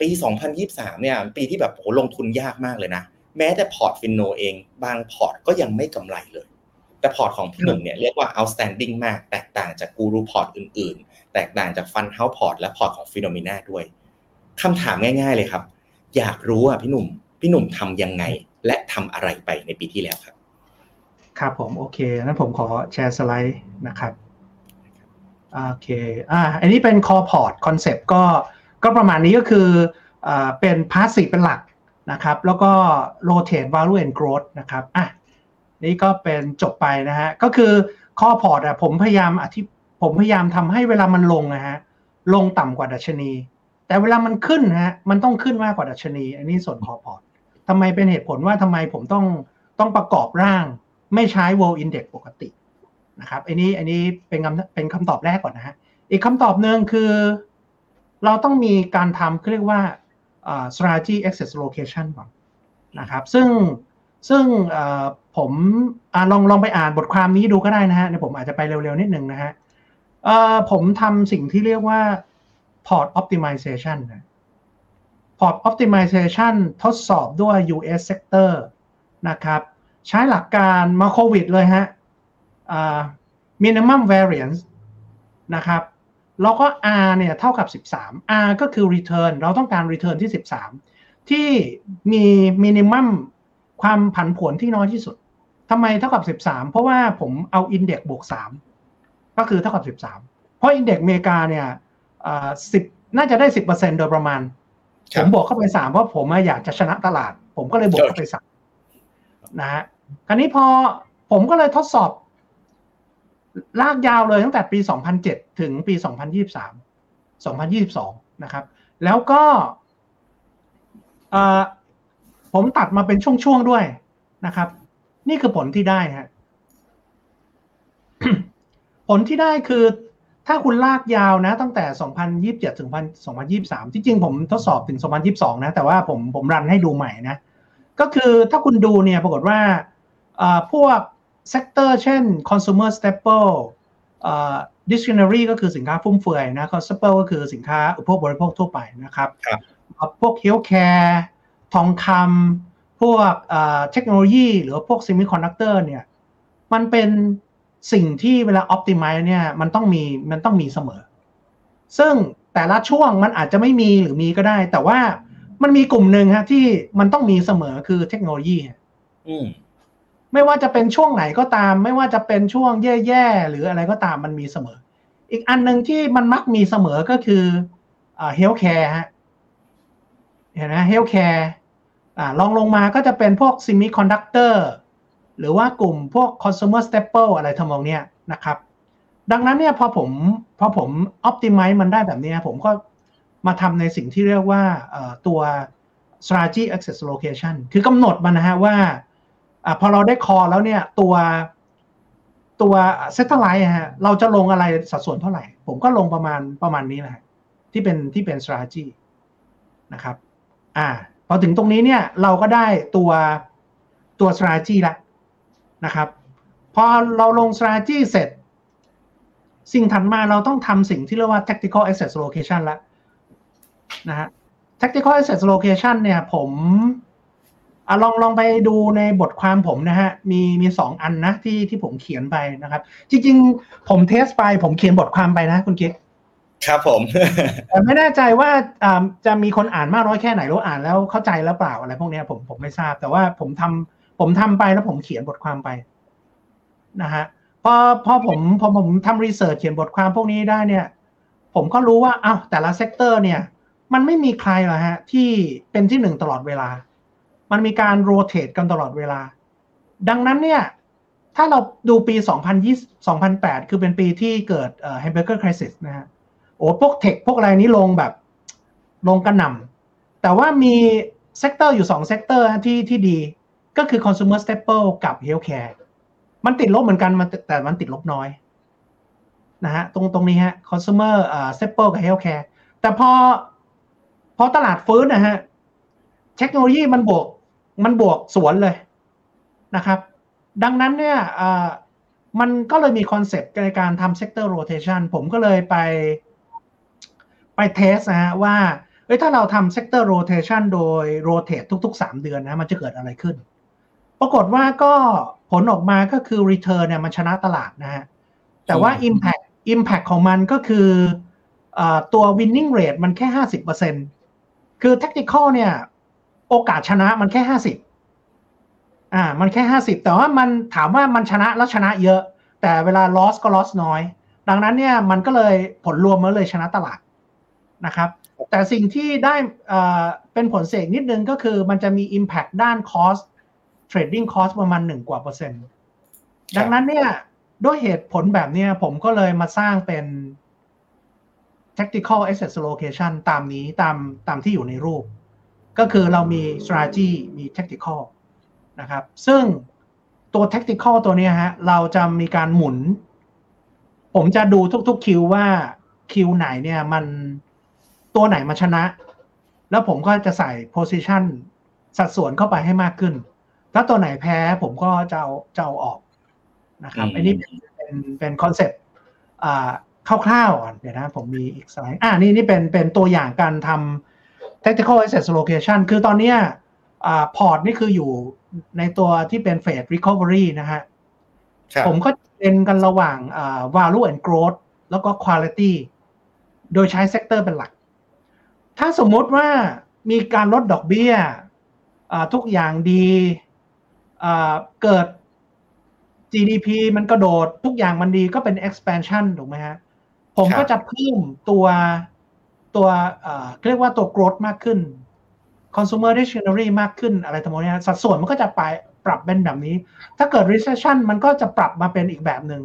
Speaker 2: ปี 2023 เนี่ยปีที่แบบโหลงทุนยากมากเลยนะ แม้แต่พอร์ต Finno เอง บางพอร์ตก็ยังไม่กำไรเลย แต่พอร์ตของพี่หนุ่มเนี่ยเรียกว่า outstanding มาก แตกต่างจากกูรูพอร์ตอื่นๆ แตกต่างจาก fund house พอร์ตและพอร์ตของ Finnomena ด้วยคำถามง่าย ๆเลยครับ อยากรู้อะพี่หนุ่ม พี่หนุ่มทำยังไง และทำอะไรไปในปีที่แล้วครับ
Speaker 3: ครับผมโอเคนั้นผมขอแชร์สไลด์นะครับโอเคอ่าอันนี้เป็น core port concept ก็ ก็ประมาณนี้ก็คือเป็น passive เป็นหลักนะครับ แล้วก็ rotate value and growth นะครับอะนี่ก็เป็นจบไปนะฮะ ก็คือ core port อะผมพยายามอธิผมพยายามทำให้เวลามันลงนะฮะ ลงต่ำกว่าดัชนี แต่เวลามันขึ้นนะฮะ มันต้องขึ้นมากกว่าดัชนี อันนี้ส่วน core port ทำไมเป็นเหตุผลว่าทำไมผมต้องต้องประกอบร่าง ไม่ใช้ world index ปกตินะครับอันนี้อันนี้เป็นคำเป็นคำตอบแรกก่อนนะฮะ อีกคำตอบหนึ่งคือ เราต้องมีการทำเขาเรียกว่า strategy access location ก่อนนะครับ ซึ่งซึ่งผมอลองลองไปอ่านบทความนี้ดูก็ได้นะฮะเดี๋ยวผมอาจจะไปเร็วๆนิดนึงนะฮะผมทำสิ่งที่เรียกว่า port optimization นะ port optimization ทดสอบด้วย US sector นะครับ ใช้หลักการมาโควิดเลยฮะ minimum variance นะครับ แล้วก็ R เนี่ยเท่ากับ 13 R ก็คือ return เราต้องการ return ที่ 13 ที่มี minimum ความผันผวนที่น้อยที่สุดทำไมเท่ากับ 13 เพราะว่าผมเอา index บวก 3 ก็คือเท่ากับ 13 เพราะ index อเมริกาเนี่ยอ่า10น่าจะได้ 10%โดยประมาณ
Speaker 2: ค
Speaker 3: ผ
Speaker 2: รับ
Speaker 3: มบวกเข้าไป 3 เพราะผมอะอยากจะชนะตลาด ผมก็เลยบวกเข้าไป3นะฮะคราวนี้พอผมก็เลยทดสอบ ลากยาวเลยตั้งแต่ปี 2007 ถึงปี 2023 2022 นะครับ แล้วก็ผมตัดมาเป็นช่วงๆ ด้วยนะครับ นี่คือผลที่ได้ฮะผลที่ได้คือถ้าคุณลากยาวนะ ตั้งแต่ 2027 ถึง 2023ที่จริงผมทดสอบถึง 2022 นะ แต่ว่าผมผมรันให้ดูใหม่นะ ก็คือถ้าคุณดูเนี่ยปรากฏว่าพวก เซกเตอร์เช่น consumer staple เอ่อ discretionary ก็คือสินค้าฟุ่มเฟือยนะ consumer ก็คือสินค้าอุปโภคบริโภคทั่วไปนะครับ
Speaker 2: ครับ
Speaker 3: เอ่อพวก healthcare ทองคำพวกเอ่อเทคโนโลยี หรือว่าพวก semiconductor เนี่ยมันเป็นสิ่งที่เวลา optimize เนี่ยมันต้องมีมันต้องมีเสมอ ซึ่งแต่ละช่วงมันอาจจะไม่มีหรือมีก็ได้ แต่ว่ามันมีกลุ่มหนึ่งฮะที่มันต้องมีเสมอคือเทคโนโลยี
Speaker 2: อืม
Speaker 3: ไม่ว่าจะเป็นช่วงไหนก็ตาม ไม่ว่าจะเป็นช่วงแย่ๆหรืออะไรก็ตามมันมีเสมอ อีกอันหนึ่งที่มันมักมีเสมอก็คืออ่า healthcare ฮะเห็นไหม healthcare อ่าลองลงมาก็จะเป็นพวก semiconductor หรือว่ากลุ่มพวก consumer staple อะไรทำนองเนี้ยนะครับ ดังนั้นเนี่ยพอผมพอผม optimize มันได้แบบนี้ผมก็มาทำในสิ่งที่เรียกว่าตัว strategy access location คือกำหนดมันนะฮะว่า อาพอเราได้คอแล้วเนี่ย ตัวตัว satellite อะฮะเราจะลงอะไรสัดส่วนเท่าไหร่ ผมก็ลงประมาณประมาณนี้แหละที่เป็นที่เป็น strategy นะครับ อ่า พอถึงตรงนี้เนี่ยเราก็ได้ตัวตัว strategy ล้วนะครับ พอเราลง strategy เสร็จ สิ่งถัดมาเราต้องทำสิ่งที่เรียกว่า tactical access location ล้วนะฮะ tactical access location เนี่ยผม อะลองลองไปดูในบทความผมนะฮะ มีมีสองอันนะที่ที่ผมเขียนไปนะครับ จริง ๆ ผม test ไป ผมเขียนบทความไปนะคุณกิ๊ก
Speaker 2: ครับผม
Speaker 3: แต่ไม่แน่ใจว่าอ่าจะมีคนอ่านมากน้อยแค่ไหนหรืออ่านแล้วเข้าใจแล้วเปล่าอะไรพวกเนี้ยผมผมไม่ทราบ แต่ว่าผมทำผมทำไปแล้วผมเขียนบทความไปนะฮะพอพอผมพอผมทำ research เขียนบทความพวกนี้ได้เนี่ย ผมก็รู้ว่าอ้าวแต่ละเซกเตอร์เนี่ย มันไม่มีใครหรอกฮะ ที่เป็นที่หนึ่งตลอดเวลา มันมีการ rotate กันตลอดเวลา ดังนั้นเนี่ย ถ้าเราดูปี 2020 2008 คือเป็นปีที่เกิดเอ่อ hamburger crisis นะฮะ โอ้พวก tech พวกอะไรนี้ลงแบบลงกระหน่ำแต่ว่ามี sector อยู่สอง sector ที่ที่ดีก็คือ consumer staple กับ healthcare มันติดลบเหมือนกันมันแต่มันติดลบน้อยนะฮะตรงตรงนี้ฮะ consumer อ่า staple กับ healthcare แต่พอพอตลาดฟื้นนะฮะ เทคโนโลยีมันบวก มันบวกสวนเลยนะครับ ดังนั้นเนี่ยอ่ามันก็เลยมีคอนเซปต์ในการทำ sector rotation ผมก็เลยไปไปเทสนะฮะว่าเอ้ยถ้าเราทำ sector rotation โดย rotate ทุก ๆ 3 เดือนนะมันจะเกิดอะไรขึ้น ปรากฏว่าก็ผลออกมาก็คือ return เนี่ยมันชนะตลาดนะฮะ แต่ว่า impact impact ของมันก็คืออาตัว winning rate มันแค่ 50%คือ tactical เนี่ย โอกาสชนะมันแค่50อ่า มันแค่50แต่ว่ามันถามว่ามันชนะแล้วชนะเยอะ แต่เวลา loss ก็ loss น้อย ดังนั้นเนี่ยมันก็เลยผลรวมมันเลยชนะตลาดนะครับ แต่สิ่งที่ได้อ่าเป็นผลเสกนิดนึงก็คือมันจะมี impact ด้าน cost trading cost ประมาณหนึ่งกว่าเปอร์เซ็นต์ดังนั้นเนี่ยด้วยเหตุผลแบบนี้ผมก็เลยมาสร้างเป็น tactical asset allocation ตามนี้ตามตามที่อยู่ในรูป ก็คือเรามี strategy มี tactical นะครับ ซึ่งตัว tactical ตัวเนี้ยฮะ เราจะมีการหมุน ผมจะดูทุกๆคิวว่าคิวไหนเนี่ยมันตัวไหนมาชนะ แล้วผมก็จะใส่ position สัดส่วนเข้าไปให้มากขึ้น ถ้าตัวไหนแพ้ผมก็จะเอาจะเอาออกนะครับ
Speaker 2: อืม
Speaker 3: อันนี้เป็นเป็นเป็นคอนเซ็ปต์อ่าคร่าวๆก่อนเดี๋ยวนะ ผมมีอีกสไลด์อ่านี่นี่เป็นเป็นตัวอย่างการทำ tactical asset allocation คือตอนเนี้ยอ่าพอร์ตนี่คืออยู่ในตัวที่เป็น phase recovery นะฮะ
Speaker 2: ครับ
Speaker 3: ผมก็เป็นกันระหว่างอ่า value and growth แล้วก็ quality โดยใช้ sector เป็นหลัก ถ้าสมมติว่ามีการลดดอกเบี้ยอ่าทุกอย่างดีอ่าเกิด GDP มันกระโดดทุกอย่างมันดีก็เป็น expansion ถูกไหมฮะ ผม
Speaker 2: ครับ
Speaker 3: ก็จะเพิ่มตัว ตัวเอ่อเรียกว่าตัว growth มากขึ้น consumer discretionary มากขึ้นอะไรทั้งหมดเนี่ยสัดส่วนมันก็จะไปปรับเป็นแบบนี้ ถ้าเกิด recession มันก็จะปรับมาเป็นอีกแบบหนึ่ง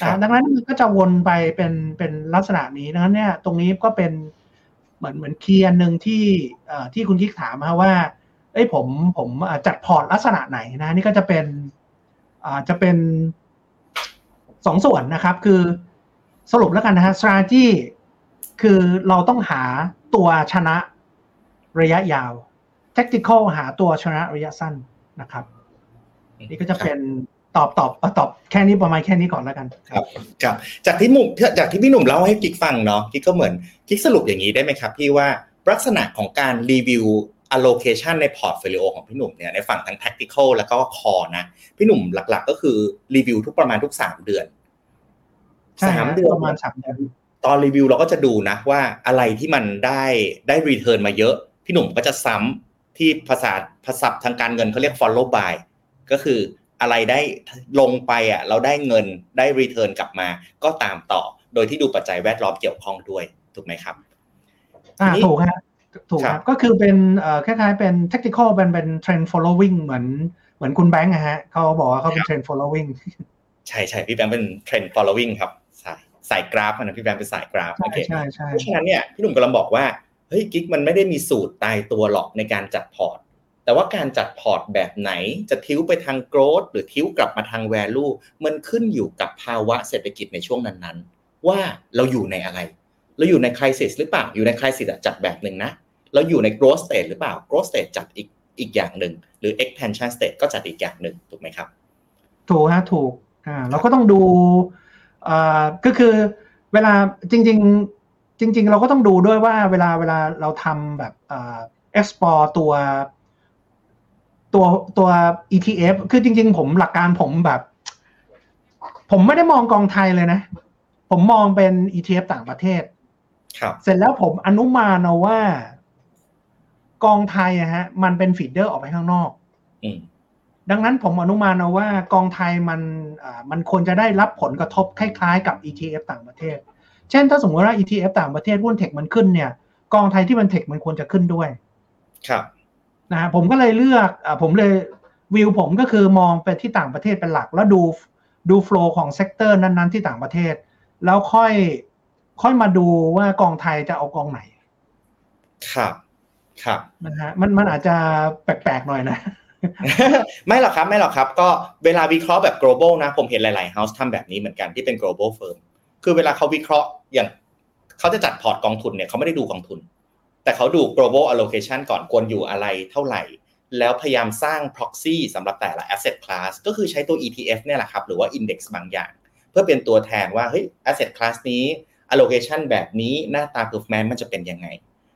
Speaker 2: ครับ
Speaker 3: อ่าดังนั้นมันก็จะวนไปเป็นเป็นลักษณะนี้ดังนั้นเนี่ยตรงนี้ก็เป็นเหมือนเหมือนคีย์อันหนึ่งที่เอ่อที่คุณคิกถามมาว่าเอ้ยผมผมอ่าจัดพอร์ตลักษณะไหนนะ นี่ก็จะเป็นอ่าจะเป็นสองส่วนนะครับ คือสรุปแล้วกันนะฮะ strategy คือเราต้องหาตัวชนะระยะยาว tactical หาตัวชนะระยะสั้นนะครับ นี่ก็จะเป็นตอบตอบตอบแค่นี้ประมาณแค่นี้ก่อนแล้วกัน
Speaker 2: ครับครับจากที่หมุมจากที่พี่หนุ่มเล่าให้กิ๊กฟังเนาะกิ๊กก็เหมือนกิ๊กสรุปอย่างนี้ได้ไหมครับ พี่ว่าลักษณะของการรีวิว allocation ใน portfolio ของพี่หนุ่มเนี่ยในฝั่งทั้ง tactical แล้วก็ core นะ พี่หนุ่มหลัก ๆ ก็คือรีวิวทุกประมาณทุกสามเดือน
Speaker 3: ใช่
Speaker 2: สาม
Speaker 3: ฮะ
Speaker 2: เดือน
Speaker 3: ประมาณสามเดือน
Speaker 2: ตอนรีวิวเราก็จะดูนะว่าอะไรที่มันได้ได้รีเทิร์นมาเยอะ พี่หนุ่มก็จะซ้ำที่ภาษาภาษาทางการเงินเขาเรียก follow by ก็คืออะไรได้ลงไปอะเราได้เงินได้รีเทิร์นกลับมา ก็ตามต่อ โดยที่ดูปัจจัยแวดล้อมเกี่ยวข้องด้วยถูกไหมครับ
Speaker 3: อ่า
Speaker 2: ทีนี้
Speaker 3: ถูกฮะถูก
Speaker 2: ค
Speaker 3: ค
Speaker 2: รั
Speaker 3: รับบก็คือเป็นเอ่อคล้ายๆเป็น tactical เป็นเป็น trend following เหมือนเหมือนคุณแบงค์อะฮะเขาบอกว่าเขาเป็น trend following
Speaker 2: ใช่ใช่พี่แบงค์เป็น trend following ครับ สายสายกราฟนะพี่แบงค์เป็นสายกราฟ
Speaker 3: ใช่
Speaker 2: โอเค
Speaker 3: ใช่ใช่
Speaker 2: เพราะฉะนั้นเนี่ยพี่หนุ่มกำลังบอกว่าเฮ้ยกิ๊กมันไม่ได้มีสูตรตายตัวหรอกในการจัดพอร์ต แต่ว่าการจัดพอร์ตแบบไหนจะทิ้วไปทาง growth หรือทิ้วกลับมาทาง value มันขึ้นอยู่กับภาวะเศรษฐกิจในช่วงนั้นๆ ว่าเราอยู่ในอะไร เราอยู่ใน crisis หรือเปล่า อยู่ใน crisis อะจัดแบบหนึ่งนะ เราอยู่ใน growth state หรือเปล่า growth state จัดอีกอีกอย่างหนึ่ง หรือ expansion state ก็จัดอีกอย่างหนึ่งถูกไหมครับ
Speaker 3: ถูกฮะถูกอ่าเราก็ต้องดูอ่า ก็คือเวลาจริง ๆ จริง ๆ เราก็ต้องดูด้วยว่าเวลาเวลาเราทำแบบอ่า export ตัวตัวตัว ETF คือจริง ๆ ผมหลักการผมแบบ ผมไม่ได้มองกองไทยเลยนะ ผมมองเป็น ETF ต่างประเทศ
Speaker 2: ครับ
Speaker 3: เสร็จแล้วผมอนุมานเอาว่า กองไทยอะฮะ มันเป็นฟีดเดอร์ออกไปข้างนอก
Speaker 2: อืม
Speaker 3: ดังนั้นผมอนุมานเอาว่ากองไทยมันอ่ามันควรจะได้รับผลกระทบคล้ายๆกับ ETF ต่างประเทศ เช่นถ้าสมมติว่า ETF ต่างประเทศหุ้น tech มันขึ้นเนี่ย กองไทยที่มัน tech มันควรจะขึ้นด้วย
Speaker 2: ครับ
Speaker 3: นะฮะผมก็เลยเลือกอาผมเลยวิวผมก็คือมองไปที่ต่างประเทศเป็นหลัก แล้วดูดู flow ของ sector นั้นๆ ที่ต่างประเทศ แล้วค่อยค่อยมาดูว่ากองไทยจะเอากองไหน
Speaker 2: ครับ ครับ
Speaker 3: นะฮะมันมันอาจจะแปลกๆหน่อยนะ
Speaker 2: ไม่หรอกครับไม่หรอกครับ ก็เวลาวิเคราะห์แบบ global นะ ผมเห็นหลาย ๆ house ทำแบบนี้เหมือนกันที่เป็น global firm คือเวลาเขาวิเคราะห์อย่างเขาจะจัดพอร์ตกองทุนเนี่ยเขาไม่ได้ดูกองทุน แต่เขาดู global allocation ก่อนควรอยู่อะไรเท่าไหร่ แล้วพยายามสร้าง proxy สำหรับแต่ละ asset class ก็คือใช้ตัว ETF เนี่ยแหละครับ หรือว่า index บางอย่าง เพื่อเป็นตัวแทนว่าเฮ้ย asset class นี้ allocation แบบนี้หน้าตา performance มันจะเป็นยังไง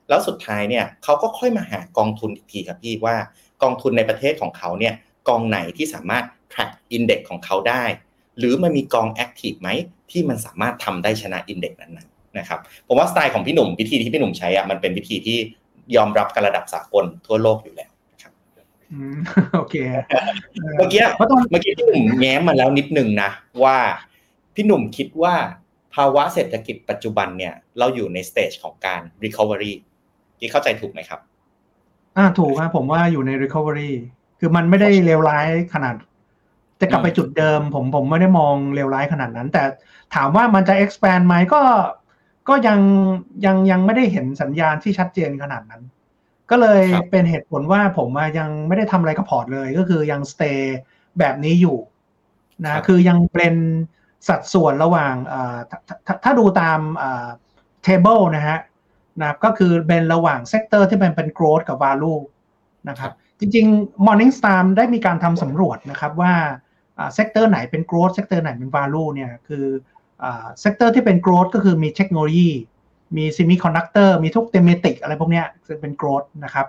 Speaker 2: แล้วสุดท้ายเนี่ยเขาก็ค่อยมาหากองทุนอีกทีครับพี่ว่า กองทุนในประเทศของเขาเนี่ยกองไหนที่สามารถ track index ของเขาได้ หรือมันมีกอง active ไหมที่มันสามารถทำได้ชนะ index นั้นๆนะครับผมว่าสไตล์ของพี่หนุ่มวิธีที่พี่หนุ่มใช้อะมันเป็นวิธีที่ยอมรับกันระดับสากลทั่วโลกอยู่แล้วนะครับ
Speaker 3: อืมโอเค
Speaker 2: เมื่อกี้
Speaker 3: เพราะตอน
Speaker 2: เมื่อกี้พี่หนุ่มแง้มมาแล้วนิดนึงนะว่าพี่หนุ่มคิดว่าภาวะเศรษฐกิจปัจจุบันเนี่ย เราอยู่ใน stage ของการ recovery ที่เข้าใจถูกไหมครับ
Speaker 3: อ่าถูกครับผมว่าอยู่ใน recovery คือมันไม่ได้เลวร้ายขนาด จะกลับไปจุดเดิม ผมผมไม่ได้มองเลวร้ายขนาดนั้น แต่ถามว่ามันจะ expand ไหมก็ ก็ยังยังยังไม่ได้เห็นสัญญาณที่ชัดเจนขนาดนั้น ก็เลย
Speaker 2: ครับ
Speaker 3: เป็นเหตุผลว่าผมอะยังไม่ได้ทำอะไรกับพอร์ตเลย ก็คือยัง stay แบบนี้อยู่นะคือยังเป็นสัดส่วนระหว่างอ่าถ้าถ้าถ้าดูตามอ่า table นะฮะ นะครับก็คือเป็นระหว่าง sector ที่เป็นเป็น growth กับ value นะครับจริงๆ Morningstar ได้มีการทำสำรวจนะครับว่า sector ไหนเป็น growth sector ไหนเป็น value เนี่ยคือ sector ที่เป็น growth ก็คือมีเทคโนโลยี มี semiconductor มีทุก thematic อะไรพวกเนี้ยจะเป็น growth นะครับ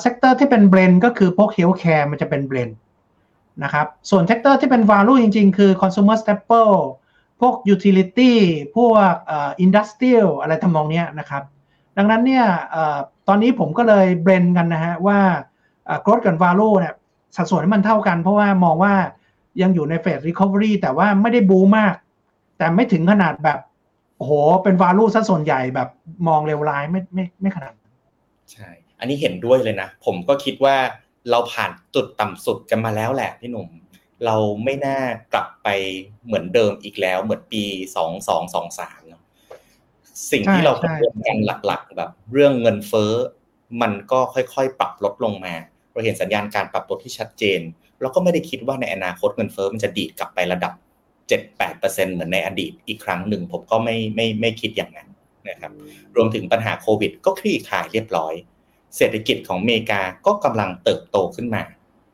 Speaker 3: sector ที่เป็น blend ก็คือพวก healthcare มันจะเป็น blend นะครับส่วน sector ที่เป็น value จริง ๆ คือ consumer staple พวก utility พวกเอ่อ industrial อะไรทำนองเนี้ยนะครับ ดังนั้นเนี่ยตอนนี้ผมก็เลย blend กันนะฮะว่าเอ่อ growth กับ value เนี่ยสัดส่วนมันเท่ากันเพราะว่ามองว่ายังอยู่ใน phase recovery แต่ว่าไม่ได้บูมาก แต่ไม่ถึงขนาดแบบโอ้โหเป็น value ซะส่วนใหญ่แบบมองเลวร้ายไม่ไม่ไม่ขนาด
Speaker 2: ใช่ อันนี้เห็นด้วยเลยนะ ผมก็คิดว่าเราผ่านจุดต่ำสุดกันมาแล้วแหละพี่หนุ่ม เราไม่น่ากลับไปเหมือนเดิมอีกแล้วเหมือนปีสองสองสองสามเนาะ สิ่งที่เรากังวลกันหลักๆ แบบ เรื่องเงินเฟ้อ มันก็ค่อยๆ ปรับลดลงมา เราเห็นสัญญาณการปรับลดที่ชัดเจนเราก็ไม่ได้คิดว่าในอนาคตเงินเฟ้อมันจะดีดกลับไประดับ 7-8%เหมือนในอดีตอีกครั้งหนึ่ง ผมก็ไม่ไม่ไม่คิดอย่างนั้นนะครับรวมถึงปัญหาโควิด ก็คลี่คลายเรียบร้อย เศรษฐกิจของอเมริกาก็กำลังเติบโตขึ้นมา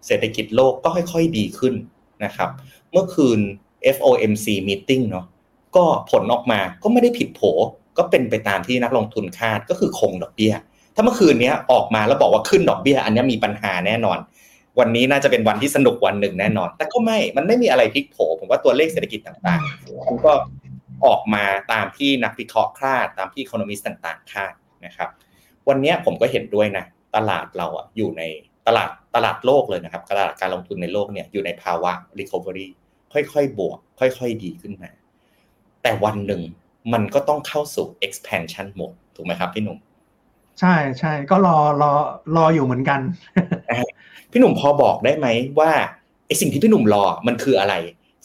Speaker 2: เศรษฐกิจโลกก็ค่อยๆดีขึ้นนะครับเมื่อคืน FOMC meeting เนาะก็ผลออกมาก็ไม่ได้ผิดโผ ก็เป็นไปตามที่นักลงทุนคาดก็คือคงดอกเบี้ย ถ้าเมื่อคืนนี้ออกมาแล้วบอกว่าขึ้นดอกเบี้ย อันนี้มีปัญหาแน่นอน วันนี้น่าจะเป็นวันที่สนุกวันหนึ่งแน่นอน แต่ก็ไม่ มันไม่มีอะไรพลิกโผผมว่าตัวเลขเศรษฐกิจต่างๆมันก็ออกมาตามที่นักวิเคราะห์คาดตามที่ economist ต่างๆคาดนะครับ วันนี้ผมก็เห็นด้วยนะตลาดเราอะอยู่ในตลาดตลาดโลกเลยนะครับตลาดการลงทุนในโลกเนี่ยอยู่ในภาวะ recovery ค่อยๆ บวก ค่อย ๆ ดีขึ้นมา แต่วันหนึ่ง มันก็ต้องเข้าสู่ expansion mode ถูกไหมครับพี่หนุ่ม
Speaker 3: ใช่ใช่ก็รอรอรออยู่เหมือนกัน
Speaker 2: พี่หนุ่มพอบอกได้ไหมว่าไอสิ่งที่พี่หนุ่มรอมันคืออะไร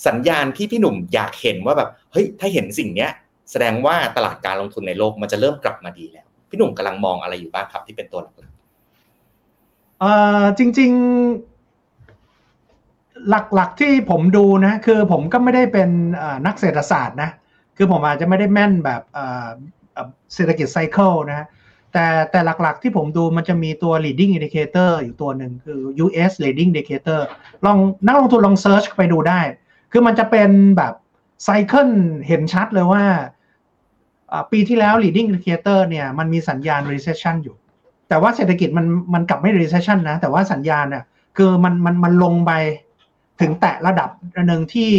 Speaker 2: สัญญาณที่พี่หนุ่มอยากเห็นว่าแบบเฮ้ยถ้าเห็นสิ่งเนี้ย แสดงว่าตลาดการลงทุนในโลกมันจะเริ่มกลับมาดีแล้ว พี่หนุ่มกำลังมองอะไรอยู่บ้างครับที่เป็นตัวหลัก
Speaker 3: เอ่อจริง ๆหลักๆที่ผมดูนะคือผมก็ไม่ได้เป็นนักเศรษฐศาสตร์นะ คือผมอาจจะไม่ได้แม่นแบบเศรษฐกิจไซเคิลนะฮะแต่แต่หลักๆที่ผมดูมันจะมีตัว leading indicator อยู่ตัวหนึ่งคือ US leading indicator ลองนักลงทุนลอง search ไปดูได้ คือมันจะเป็นแบบ cycle เห็นชัดเลยว่า ปีที่แล้ว leading indicator เนี่ยมันมีสัญญาณ recession อยู่ แต่ว่าเศรษฐกิจมันมันกลับไม่ recession นะ แต่ว่าสัญญาณเนี่ยคือมันมันมันลงไปถึงแตะระดับหนึ่งที่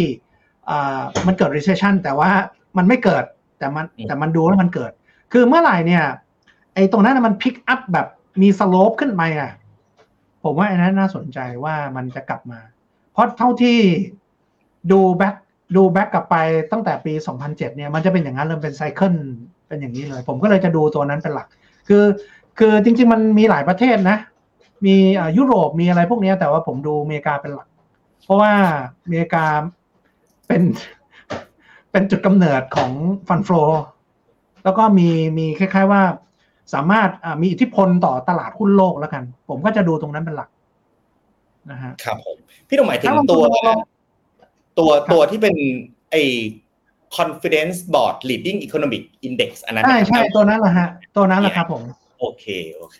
Speaker 3: มันเกิด recession แต่ว่า มันไม่เกิด แต่มันแต่มันดูแล้วมันเกิด คือเมื่อไหร่เนี่ย ไอ้ตรงนั้นมัน pick up แบบมี slope ขึ้นไปอะ ผมว่าอันนั้นน่าสนใจว่ามันจะกลับมา เพราะเท่าที่ดู back ดู back กลับไปตั้งแต่ปี 2007 เนี่ยมันจะเป็นอย่างนั้นเลยเป็น cycle เป็นอย่างนี้เลย ผมก็เลยจะดูตัวนั้นเป็นหลัก คือ คือจริง ๆ มันมีหลายประเทศนะ มียุโรปมีอะไรพวกนี้แต่ว่าผมดูอเมริกาเป็นหลัก เพราะว่าอเมริกาเป็น เป็นจุดกำเนิดของฟันโฟแล้วก็มีมีคล้าย ๆ ว่าสามารถมีอิทธิพลต่อตลาดหุ้นโลกแล้วกัน ผมก็จะดูตรงนั้นเป็นหลักนะฮะ
Speaker 2: ครับผมพี่ต้องหมายถึงตัว ตัวตัวที่เป็นไอ confidence board leading economic index อันนั้น
Speaker 3: ใช่ใช่ตัวนั้นแหละฮะ ตัวนั้นแหละครับผม
Speaker 2: โอเคโอเค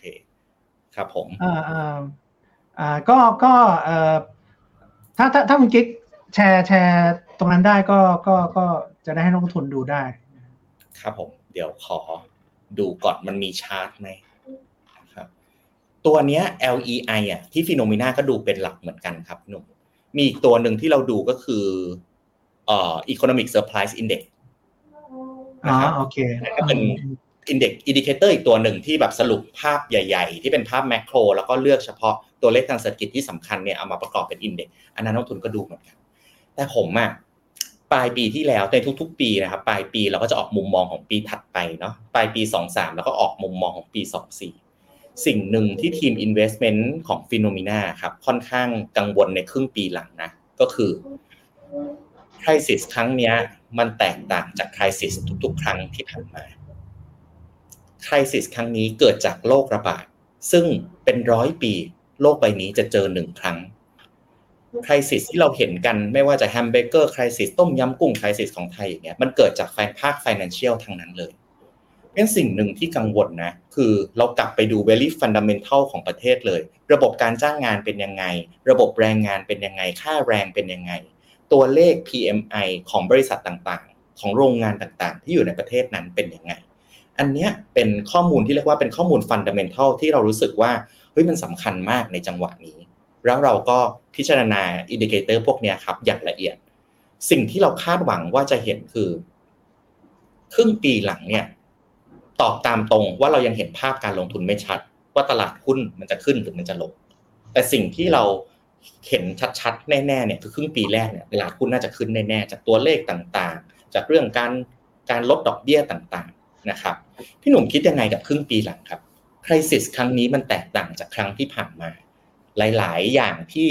Speaker 2: ครับผม
Speaker 3: อ่าอ่าอ่าก็ก็เอ่อถ้าถ้าถ้าคุณกิ๊ก แชร์แชร์ตรงนั้นได้ก็ก็ก็จะได้ให้นักลงทุนดูได้
Speaker 2: ครับผม เดี๋ยวขอดูก่อนมันมีชาร์ตไหมครับ ตัวเนี้ย LEI อะที่ฟิโนเมนาก็ดูเป็นหลักเหมือนกันครับหนุ่มมีอีกตัวหนึ่งที่เราดูก็คือเอ่อ economic surprise index
Speaker 3: นะครับโอเค
Speaker 2: ก็เป็น index indicator อีกตัวหนึ่งที่แบบสรุปภาพใหญ่ ๆ ที่เป็นภาพแมกโรแล้วก็เลือกเฉพาะตัวเลขทางเศรษฐกิจที่สำคัญเนี่ยเอามาประกอบเป็น index อันนั้นนักทุนก็ดูเหมือนกัน แต่ผมอะปลายปีที่แล้วในทุก ๆ ปีนะครับปลายปีเราก็จะออกมุมมองของปีถัดไปเนาะปลายปี 23 แล้วก็ออกมุมมองของปี 24 สิ่งหนึ่งที่ทีม Investment ของฟิโนมิน่าครับค่อนข้างกังวลในครึ่งปีหลังนะก็คือคริสิสครั้งนี้มันแตกต่างจากคริสิสทุก ๆ ครั้งที่ผ่านมาcrisis ครั้งนี้เกิดจากโรคระบาดซึ่งเป็นร้อยปีโลกใบนี้จะเจอหนึ่งครั้ง crisis ที่เราเห็นกันไม่ว่าจะ hamburger crisis ต้มยำกุ้ง crisis ของไทยอย่างเงี้ยมันเกิดจากแฟนภาค financial ทั้งนั้นเลยเป็นสิ่งหนึ่งที่กังวลนะ คือเรากลับไปดู very fundamental ของประเทศเลย ระบบการจ้างงานเป็นยังไง ระบบแรงงานเป็นยังไง ค่าแรงเป็นยังไง ตัวเลข PMI ของบริษัทต่างๆ ของโรงงานต่างๆ ที่อยู่ในประเทศนั้นเป็นยังไง อันนี้เป็นข้อมูลที่เรียกว่าเป็นข้อมูล fundamental ที่เรารู้สึกว่าเฮ้ยมันสำคัญมากในจังหวะนี้ แล้วเราก็พิจารณา indicator พวกนี้ครับ อย่างละเอียด สิ่งที่เราคาดหวังว่าจะเห็นคือ ครึ่งปีหลังเนี่ย ตอบตามตรงว่าเรายังเห็นภาพการลงทุนไม่ชัด ว่าตลาดหุ้นมันจะขึ้นหรือมันจะลง แต่สิ่งที่เราเห็นชัดๆ แน่ๆเนี่ยคือครึ่งปีแรกเนี่ยตลาดหุ้นน่าจะขึ้นแน่ๆจากตัวเลขต่างๆ จากเรื่องการการลดดอกเบี้ยต่างๆนะครับ พี่หนุ่มคิดยังไงกับครึ่งปีหลังครับคริสิสครั้งนี้มันแตกต่างจากครั้งที่ผ่านมา หลาย ๆ อย่างที่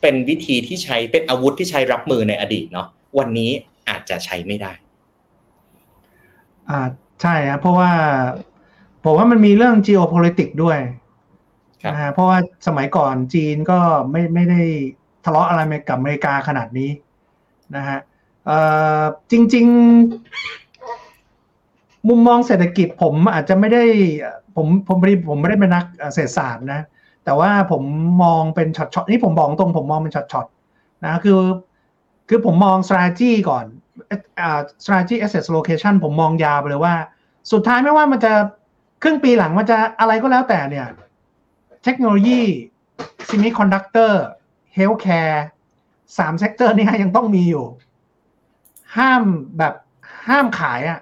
Speaker 2: เป็นวิธีที่ใช้เป็นอาวุธที่ใช้รับมือในอดีตเนาะวันนี้อาจจะใช้ไม่ได้
Speaker 3: อ่าใช่ครับเพราะว่าผมว่ามันมีเรื่อง geopolitics ด้วยนะฮะเพราะว่าสมัยก่อนจีนก็ไม่ไม่ได้ทะเลาะอะไรกับอเมริกาขนาดนี้นะฮะเอ่อจริง ๆ มุมมองเศรษฐกิจผมอาจจะไม่ได้ผมผมผมไม่ได้เป็นนักเศรษฐศาสตร์นะ แต่ว่าผมมองเป็นช็อตๆนี่ผมบอกตรงผมมองเป็นช็อตๆนะคือคือผมมอง strategy ก่อนอ่า strategy asset location ผมมองยาวไปเลยว่า สุดท้ายไม่ว่ามันจะครึ่งปีหลังมันจะอะไรก็แล้วแต่เนี่ย เทคโนโลยี semiconductor healthcare สาม sector นี้ยังต้องมีอยู่ ห้ามแบบห้ามขายอะ่ะ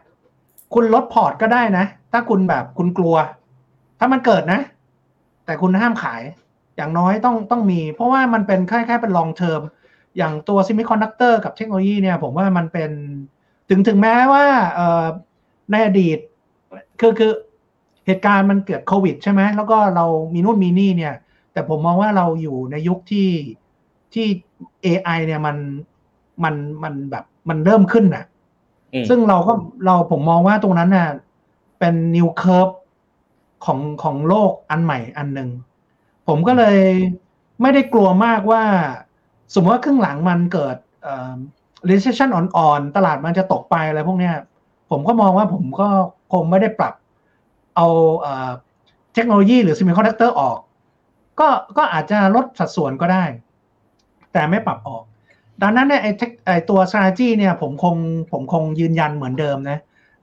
Speaker 3: คุณลดพอร์ตก็ได้นะ ถ้าคุณแบบคุณกลัว ถ้ามันเกิดนะ แต่คุณห้ามขาย อย่างน้อยต้องต้องมี เพราะว่ามันเป็นแค่แค่เป็น long term อย่างตัว semiconductor กับเทคโนโลยีเนี่ย ผมว่ามันเป็นถึงถึงแม้ว่าเอ่อในอดีตคือคือเหตุการณ์มันเกิดโควิดใช่ไหมแล้วก็เรามีนู่นมีนี่เนี่ย แต่ผมมองว่าเราอยู่ในยุคที่ที่ AI เนี่ยมันมันมันแบบมันเริ่มขึ้นน่ะ
Speaker 2: อืม
Speaker 3: ซึ่งเราก็เราผมมองว่าตรงนั้นน่ะเป็นนิวเค r ร์ฟ ของของโลกอันใหม่อันหนึ่งผมก็เลยไม่ได้กลัวมากว่า สมมติว่าครึ่งหลังมันเกิด recession อ่อนๆ ตลาดมันจะตกไปอะไรพวกเนี้ยผมก็มองว่าผมก็คงไม่ได้ปรับเอาเทคโนโลยีหรือ semiconductor ออก ก็ก็อาจจะลดสัดส่วนก็ได้ แต่ไม่ปรับออก ดังนั้นเนี่ยไอ้ไอ้ตัว strategy เนี่ยผมคงผมคงยืนยันเหมือนเดิมนะ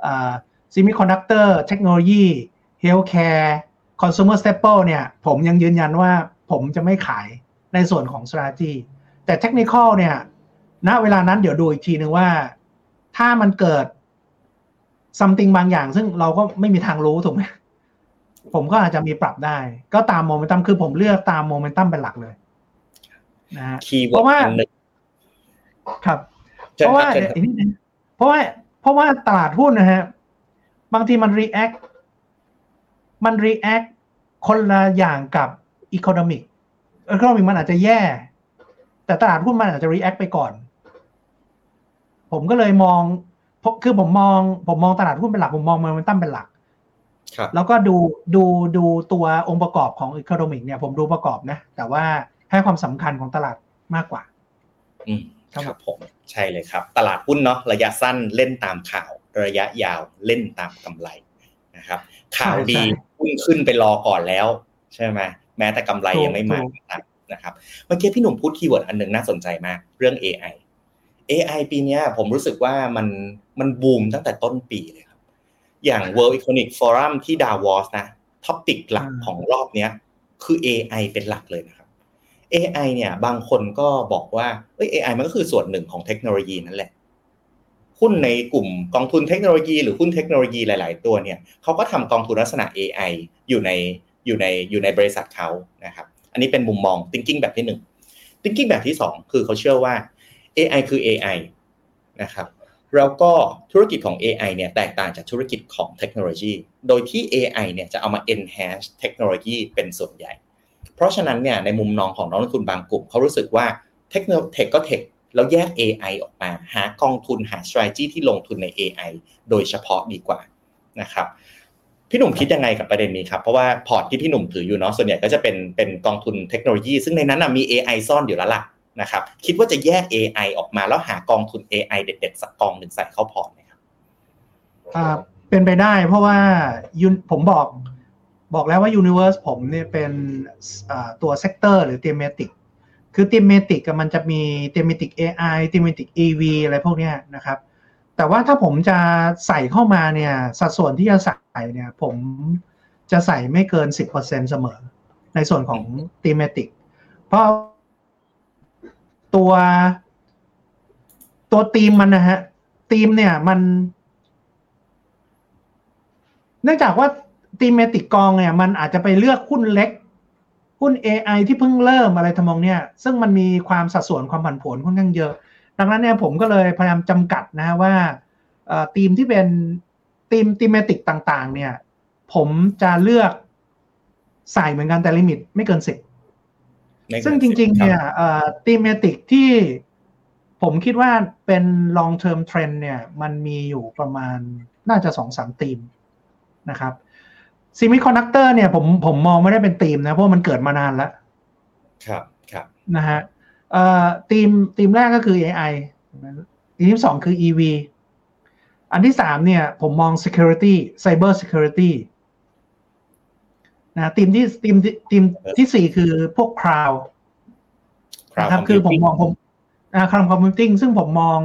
Speaker 3: อ่า semiconductor เทคโนโลยี healthcare consumer staple เนี่ย ผมยังยืนยันว่าผมจะไม่ขายในส่วนของ strategy แต่ technical เนี่ยณเวลานั้นเดี๋ยวดูอีกทีนึงว่า ถ้ามันเกิด something บางอย่าง ซึ่งเราก็ไม่มีทางรู้ถูกไหมผมก็อาจจะมีปรับได้ ก็ตามโมเมนตัมคือผมเลือกตามโมเมนตัมเป็นหลักเลยนะฮะ
Speaker 2: คีย์
Speaker 3: เพ
Speaker 2: เวิร์
Speaker 3: ราะว่า
Speaker 2: ดอันหนึ่ง
Speaker 3: ครับ
Speaker 2: เชิ
Speaker 3: เพ
Speaker 2: ญ
Speaker 3: ราะ
Speaker 2: ค
Speaker 3: ว่า
Speaker 2: รับเชิญครับ
Speaker 3: อีกนิดนึงเพราะว่าเพราะว่าตลาดหุ้นนะฮะบางทีมัน react มัน react คนละอย่างกับ economic economic มันอาจจะแย่ แต่ตลาดหุ้นมันอาจจะ react ไปก่อน ผมก็เลยมองเพราะคือผมมองผมมองตลาดหุ้นเป็นหลัก ผมมองโมเมนตัมเป็นหลัก
Speaker 2: ครับ
Speaker 3: แล้วก็ดูดูดูตัวองค์ประกอบของ economic เนี่ยผมดูประกอบนะ แต่ว่าให้ความสำคัญของตลาดมากกว่า
Speaker 2: อืม
Speaker 3: ครับ
Speaker 2: ครับผมใช่เลยครับ ตลาดหุ้นเนาะระยะสั้นเล่นตามข่าว ระยะยาวเล่นตามกำไร นะครับข่าวดี
Speaker 3: ใช่
Speaker 2: หุ้นขึ้นไปรอก่อนแล้ว ใช่ไหมแม้แต่กำไร
Speaker 3: ถูก
Speaker 2: ยังไม่มา
Speaker 3: ถูก
Speaker 2: นะครับเมื่อกี้พี่หนุ่มพูด keyword อันหนึ่งน่าสนใจมากเรื่อง AI AI ปีเนี้ยผมรู้สึกว่ามันมันบูมตั้งแต่ต้นปีเลยครับ อย่าง World Economic Forum ที่ดาวอสนะ topic หลักของรอบเนี้ยคือ AI เป็นหลักเลยนะครับ AI เนี่ยบางคนก็บอกว่าเอ้ย AI มันก็คือส่วนหนึ่งของเทคโนโลยีนั่นแหละ หุ้นในกลุ่มกองทุนเทคโนโลยีหรือหุ้นเทคโนโลยีหลาย ๆ ตัวเนี่ยเขาก็ทำกองทุนลักษณะ AI อยู่ในอยู่ในอยู่ในบริษัทเขานะครับ อันนี้เป็นมุมมอง thinking แบบที่หนึ่ง thinking แบบที่สองคือเขาเชื่อว่า AI คือ AI นะครับแล้วก็ธุรกิจของ AI เนี่ยแตกต่างจากธุรกิจของเทคโนโลยี โดยที่ AI เนี่ยจะเอามา enhance เทคโนโลยีเป็นส่วนใหญ่ เพราะฉะนั้นเนี่ยในมุมมองของนักลงทุนบางกลุ่มเขารู้สึกว่าเทคโน tech ก็ tech แล้วแยก AI ออกมา หากองทุนหา strategy ที่ลงทุนใน AI โดยเฉพาะดีกว่านะครับพี่หนุ่มคิดยังไงกับประเด็นนี้ครับ เพราะว่าพอร์ตที่พี่หนุ่มถืออยู่เนาะส่วนใหญ่ก็จะเป็นเป็นกองทุนเทคโนโลยี ซึ่งในนั้นนะมี AI ซ่อนอยู่แล้วล่ะนะครับคิดว่าจะแยก AI ออกมาแล้วหากองทุน AI เด็ดๆสักกองหนึ่งใส่เข้าพอร์ตไหมครับ
Speaker 3: เป็นไปได้เพราะว่าผมบอกบอกแล้วว่า Universe ผมเนี่ยเป็นตัว sector หรือ thematic คือ thematic อะมันจะมี thematic AI thematic EV อะไรพวกนี้นะครับ แต่ว่าถ้าผมจะใส่เข้ามาเนี่ยสัดส่วนที่จะใส่เนี่ยผมจะใส่ไม่เกิน 10%เสมอ ในส่วนของ thematic เพราะตัวตัวทีมมันนะฮะทีมเนี่ยมันเนื่องจากว่า thematic กองเนี่ยมันอาจจะไปเลือกหุ้นเล็ก หุ้น AI ที่เพิ่งเริ่มอะไรทำนองเนี่ยซึ่งมันมีความสัดส่วนความผันผวนค่อนข้างเยอะ ดังนั้นเนี่ยผมก็เลยพยายามจำกัดนะฮะว่าเอ่อทีมที่เป็น theme thematic ต่าง ๆ เนี่ย ผมจะเลือกใส่เหมือนกันแต่ limit ไม่เกินสิบซึ่งจริง ๆ เนี่ย thematic ที่ผมคิดว่าเป็น long term trend เนี่ย มันมีอยู่ประมาณน่าจะสองสามทีมนะครับ semiconductor เนี่ยผมผมมองไม่ได้เป็นทีมนะ เพราะมันเกิดมานานแล้ว
Speaker 2: ครับครับ
Speaker 3: นะฮะเอ่อ theme theme แรกก็คือ AI theme ที่สองคือ EV อันที่สามเนี่ยผมมอง security cyber security นะทีมที่ทีมที่ทีมที่สี่คือพวก cloud นะครับคือผมมองผมนะคำคอมพิวติ้งซึ่งผมมอง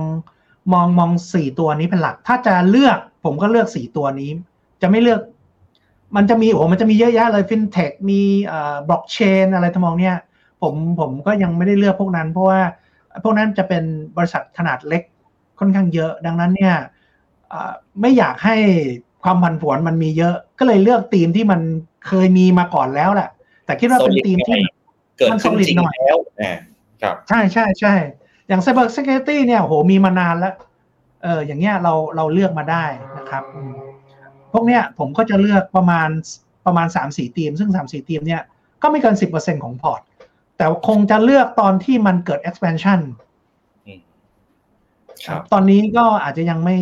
Speaker 3: มองมองสี่ตัวนี้เป็นหลัก ถ้าจะเลือกผมก็เลือกสี่ตัวนี้ จะไม่เลือก มันจะมีโอ้มันจะมีเยอะแยะเลยฟินเทคมีบล็อกเชนอะไรทำนองเนี้ยผมผมก็ยังไม่ได้เลือกพวกนั้น เพราะว่าพวกนั้นจะเป็นบริษัทขนาดเล็กค่อนข้างเยอะ ดังนั้นเนี่ยไม่อยากให้ความผันผวนมันมีเยอะ ก็เลยเลือกทีมที่มันเคยมีมาก่อนแล้วแหละ แต่คิดว่าเป็นทีมที่
Speaker 2: เกิดขึ้นจริงแล้วครับ
Speaker 3: ใช่ใช่ใช่อย่าง Cyber Security เนี่ยโหมีมานานแล้วเอออย่างเงี้ยเราเราเลือกมาได้นะครับ พวกเนี้ยผมก็จะเลือกประมาณประมาณสามสี่ทีม ซึ่งสามสี่ทีมเนี่ยก็ไม่เกินสิบเปอร์เซ็นของพอร์ต แต่คงจะเลือกตอนที่มันเกิด expansion
Speaker 2: ครับ
Speaker 3: ตอนนี้ก็อาจจะยังไม่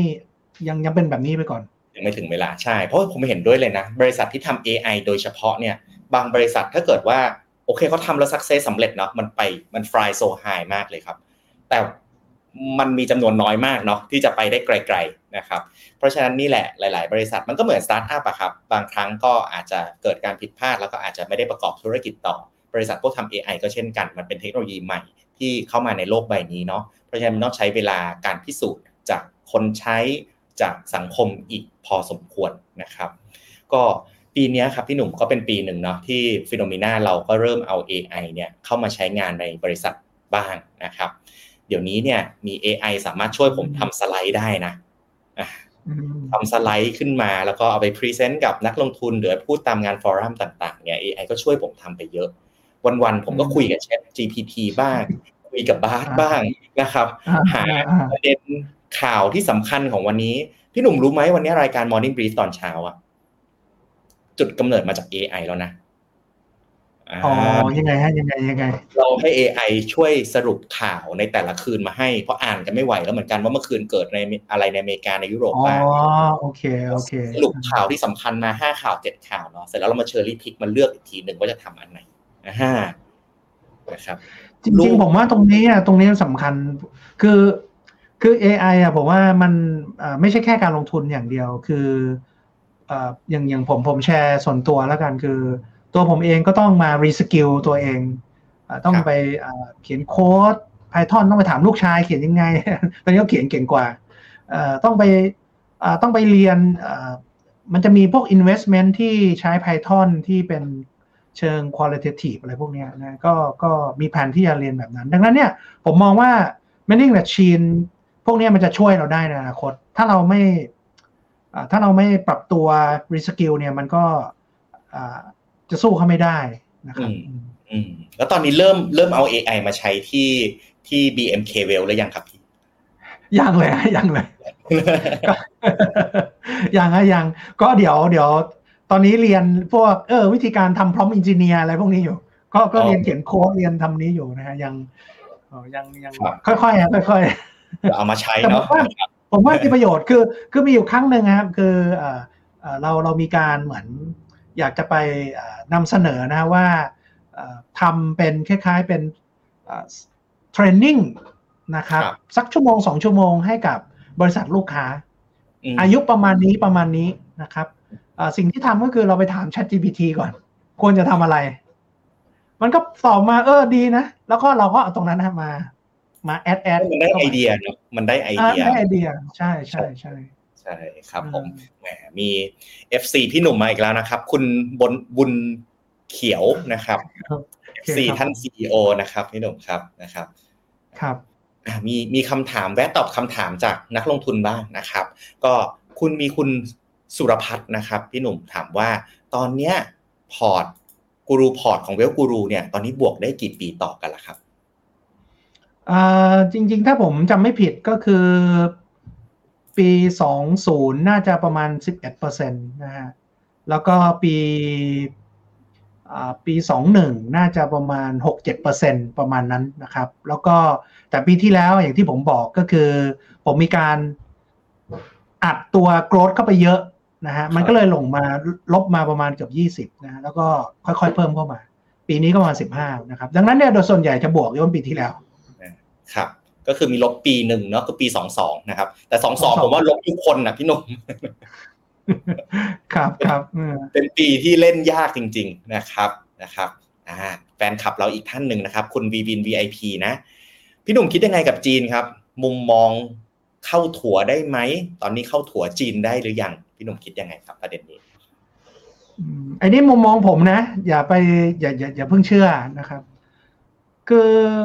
Speaker 3: ยังยังเป็นแบบนี้ไปก่อน
Speaker 2: ยังไม่ถึงเวลาใช่ เพราะผมเห็นด้วยเลยนะ บริษัทที่ทำ AI โดยเฉพาะเนี่ย บางบริษัทถ้าเกิดว่า โอเคเขาทำแล้ว success สำเร็จเนาะมันไปมัน fly so high มากเลยครับ แต่มันมีจำนวนน้อยมากเนาะที่จะไปได้ไกลๆ นะครับ เพราะฉะนั้นนี่แหละหลาย ๆ บริษัทมันก็เหมือนสตาร์ทอัพอะครับ บางครั้งก็อาจจะเกิดการผิดพลาด แล้วก็อาจจะไม่ได้ประกอบธุรกิจต่อ บริษัทพวกทำ AI ก็เช่นกัน มันเป็นเทคโนโลยีใหม่ที่เข้ามาในโลกใบนี้เนาะ เพราะฉะนั้นมันต้องใช้เวลาการพิสูจน์จากคนใช้จากสังคมอีกพอสมควรนะครับ ก็ปีนี้ครับพี่หนุ่มก็เป็นปีหนึ่งเนาะที่ Finnomena เราก็เริ่มเอา AI เนี่ยเข้ามาใช้งานในบริษัทบ้างนะครับ เดี๋ยวนี้เนี่ยมี AI สามารถช่วยผมทำสไลด์ได้นะ ทำสไลด์ขึ้นมาแล้วก็เอาไป present กับนักลงทุนหรือพูดตามงาน forum ต่างๆเนี่ย AI ก็ช่วยผมทำไปเยอะ วันๆผมก็คุยกับแชท GPT บ้าง คุยกับ Bard บ้างนะครับ หาประเด็นข่าวที่สำคัญของวันนี้ พี่หนุ่มรู้ไหมวันนี้รายการ Morning Brief ตอนเช้าอะจุดกำเนิดมาจาก AI แล้วนะ
Speaker 3: อ๋อยังไงฮะยังไงยังไง
Speaker 2: เราให้ AI ช่วยสรุปข่าวในแต่ละคืนมาให้ เพราะอ่านกันไม่ไหวแล้วเหมือนกันว่าเมื่อคืนเกิดในอะไรในอเมริกาในยุโรปบ้าง
Speaker 3: อ๋อโอเคโอเค
Speaker 2: สรุปข่าวที่สำคัญมาห้าข่าวเจ็ดข่าวเนาะเสร็จแล้วเรามา cherry pick มาเลือกอีกทีหนึ่งว่าจะทำอันไหนนะฮะนะครับ
Speaker 3: จริงๆผมว่าตรงนี้อะตรงนี้สำคัญคือคือ AI อะผมว่ามันไม่ใช่แค่การลงทุนอย่างเดียว คืออย่างอย่างผมผมแชร์ส่วนตัวแล้วกันคือ ตัวผมเองก็ต้องมา reskill ตัวเอง ต้องไปเขียน code Python ต้องไปถามลูกชายเขียนยังไง ตอนนี้เขาเขียนเก่งกว่า ต้องไปต้องไปเรียน มันจะมีพวก investment ที่ใช้ Python ที่เป็นเชิง qualitative อะไรพวกนี้นะ ก็ก็มีแผนที่จะเรียนแบบนั้น ดังนั้นเนี่ยผมมองว่า mending machine พวกนี้มันจะช่วยเราได้ในอนาคต ถ้าเราไม่ถ้าเราไม่ปรับตัว reskill เนี่ยมันก็ จะสู้เขาไม่ได้นะครับ
Speaker 2: อืมแล้วตอนนี้เริ่มเริ่มเอา AI มาใช้ที่ที่ BMK Well แล้วยังครับพี่
Speaker 3: ยังเลยยังเลยยังฮะยัง ก็เดี๋ยวเดี๋ยว ตอนนี้เรียนพวกเออวิธีการทำพร้อมอินจิเนียร์อะไรพวกนี้อยู่ ก็ก็เรียนเขียนโค้ดเรียนทำนี้อยู่นะฮะยังยังยังค่อยๆค่อย
Speaker 2: ๆเอามาใช้เนาะ
Speaker 3: ผมว่ามีประโยชน์คือคือมีอยู่ครั้งหนึ่งครับ คือเราเรามีการเหมือน อยากจะไปนำเสนอนะว่าทำเป็นคล้ายๆเป็นtraining นะครับสักชั่วโมงสองชั่วโมงให้กับบริษัทลูกค้า อายุประมาณนี้ประมาณนี้นะครับสิ่งที่ทำก็คือเราไปถาม Chat GPT ก่อน ควรจะทำอะไร มันก็ตอบมาเออดีนะ แล้วก็เราก็เอาตรงนั้นนะมา มา add add
Speaker 2: มันได้ไอเดียเนาะมันได้ไอเดีย
Speaker 3: ได้ไอเดีย ใช่ใช่ใช่
Speaker 2: ใช่ครับผมแหมมี FC พี่หนุ่มมาอีกแล้วนะครับ คุณบนบุญเขียวนะครับ FC ท่าน CEO นะครับพี่หนุ่มครับนะครับ
Speaker 3: ครับ
Speaker 2: มีมีคำถามแวะตอบคำถามจากนักลงทุนบ้างนะครับ ก็คุณมีคุณสุรพัฒน์นะครับ พี่หนุ่มถามว่า ตอนเนี้ยพอร์ตกูรูพอร์ตของ Wealth Guru เนี่ยตอนนี้บวกได้กี่ปีต่อกันล่ะครับ
Speaker 3: จริง ๆ ถ้าผมจำไม่ผิดก็คือ ปี 20 น่าจะประมาณ 11%นะฮะ แล้วก็ปีปี 21 น่าจะประมาณ 6-7%ประมาณนั้นนะครับ แล้วก็แต่ปีที่แล้วอย่างที่ผมบอกก็คือ ผมมีการอัดตัวโกรดเข้าไปเยอะนะฮะ มันก็เลยลงมาลบมาประมาณเกือบ20นะแล้วก็ค่อยๆเพิ่มเข้ามา ปีนี้ก็ประมาณ 15 นะครับ ดังนั้นเนี่ยโดยส่วนใหญ่จะบวกย้อนปีที่แล้ว
Speaker 2: ครับ ก็คือมีลบปีหนึ่งเนาะคือปีสองสองนะครับ แต่สองสองผมว่าลบทุกคนนะพี่หนุ่ม
Speaker 3: ครับครับ
Speaker 2: เป็นปีที่เล่นยากจริง ๆนะครับนะครับอ่าแฟนคลับเราอีกท่านหนึ่งนะครับ คุณวีวิน VIP นะ พี่หนุ่มคิดยังไงกับจีนครับ มุมมองเข้าถั่วได้ไหม ตอนนี้เข้าถั่วจีนได้หรือยัง พี่หนุ่มคิดยังไงครับประเด็นนี้
Speaker 3: ไอ้นี่มุมมองผมนะ อย่าไปอย่าอย่าอย่าเพิ่งเชื่อนะครับ คือเอ่อ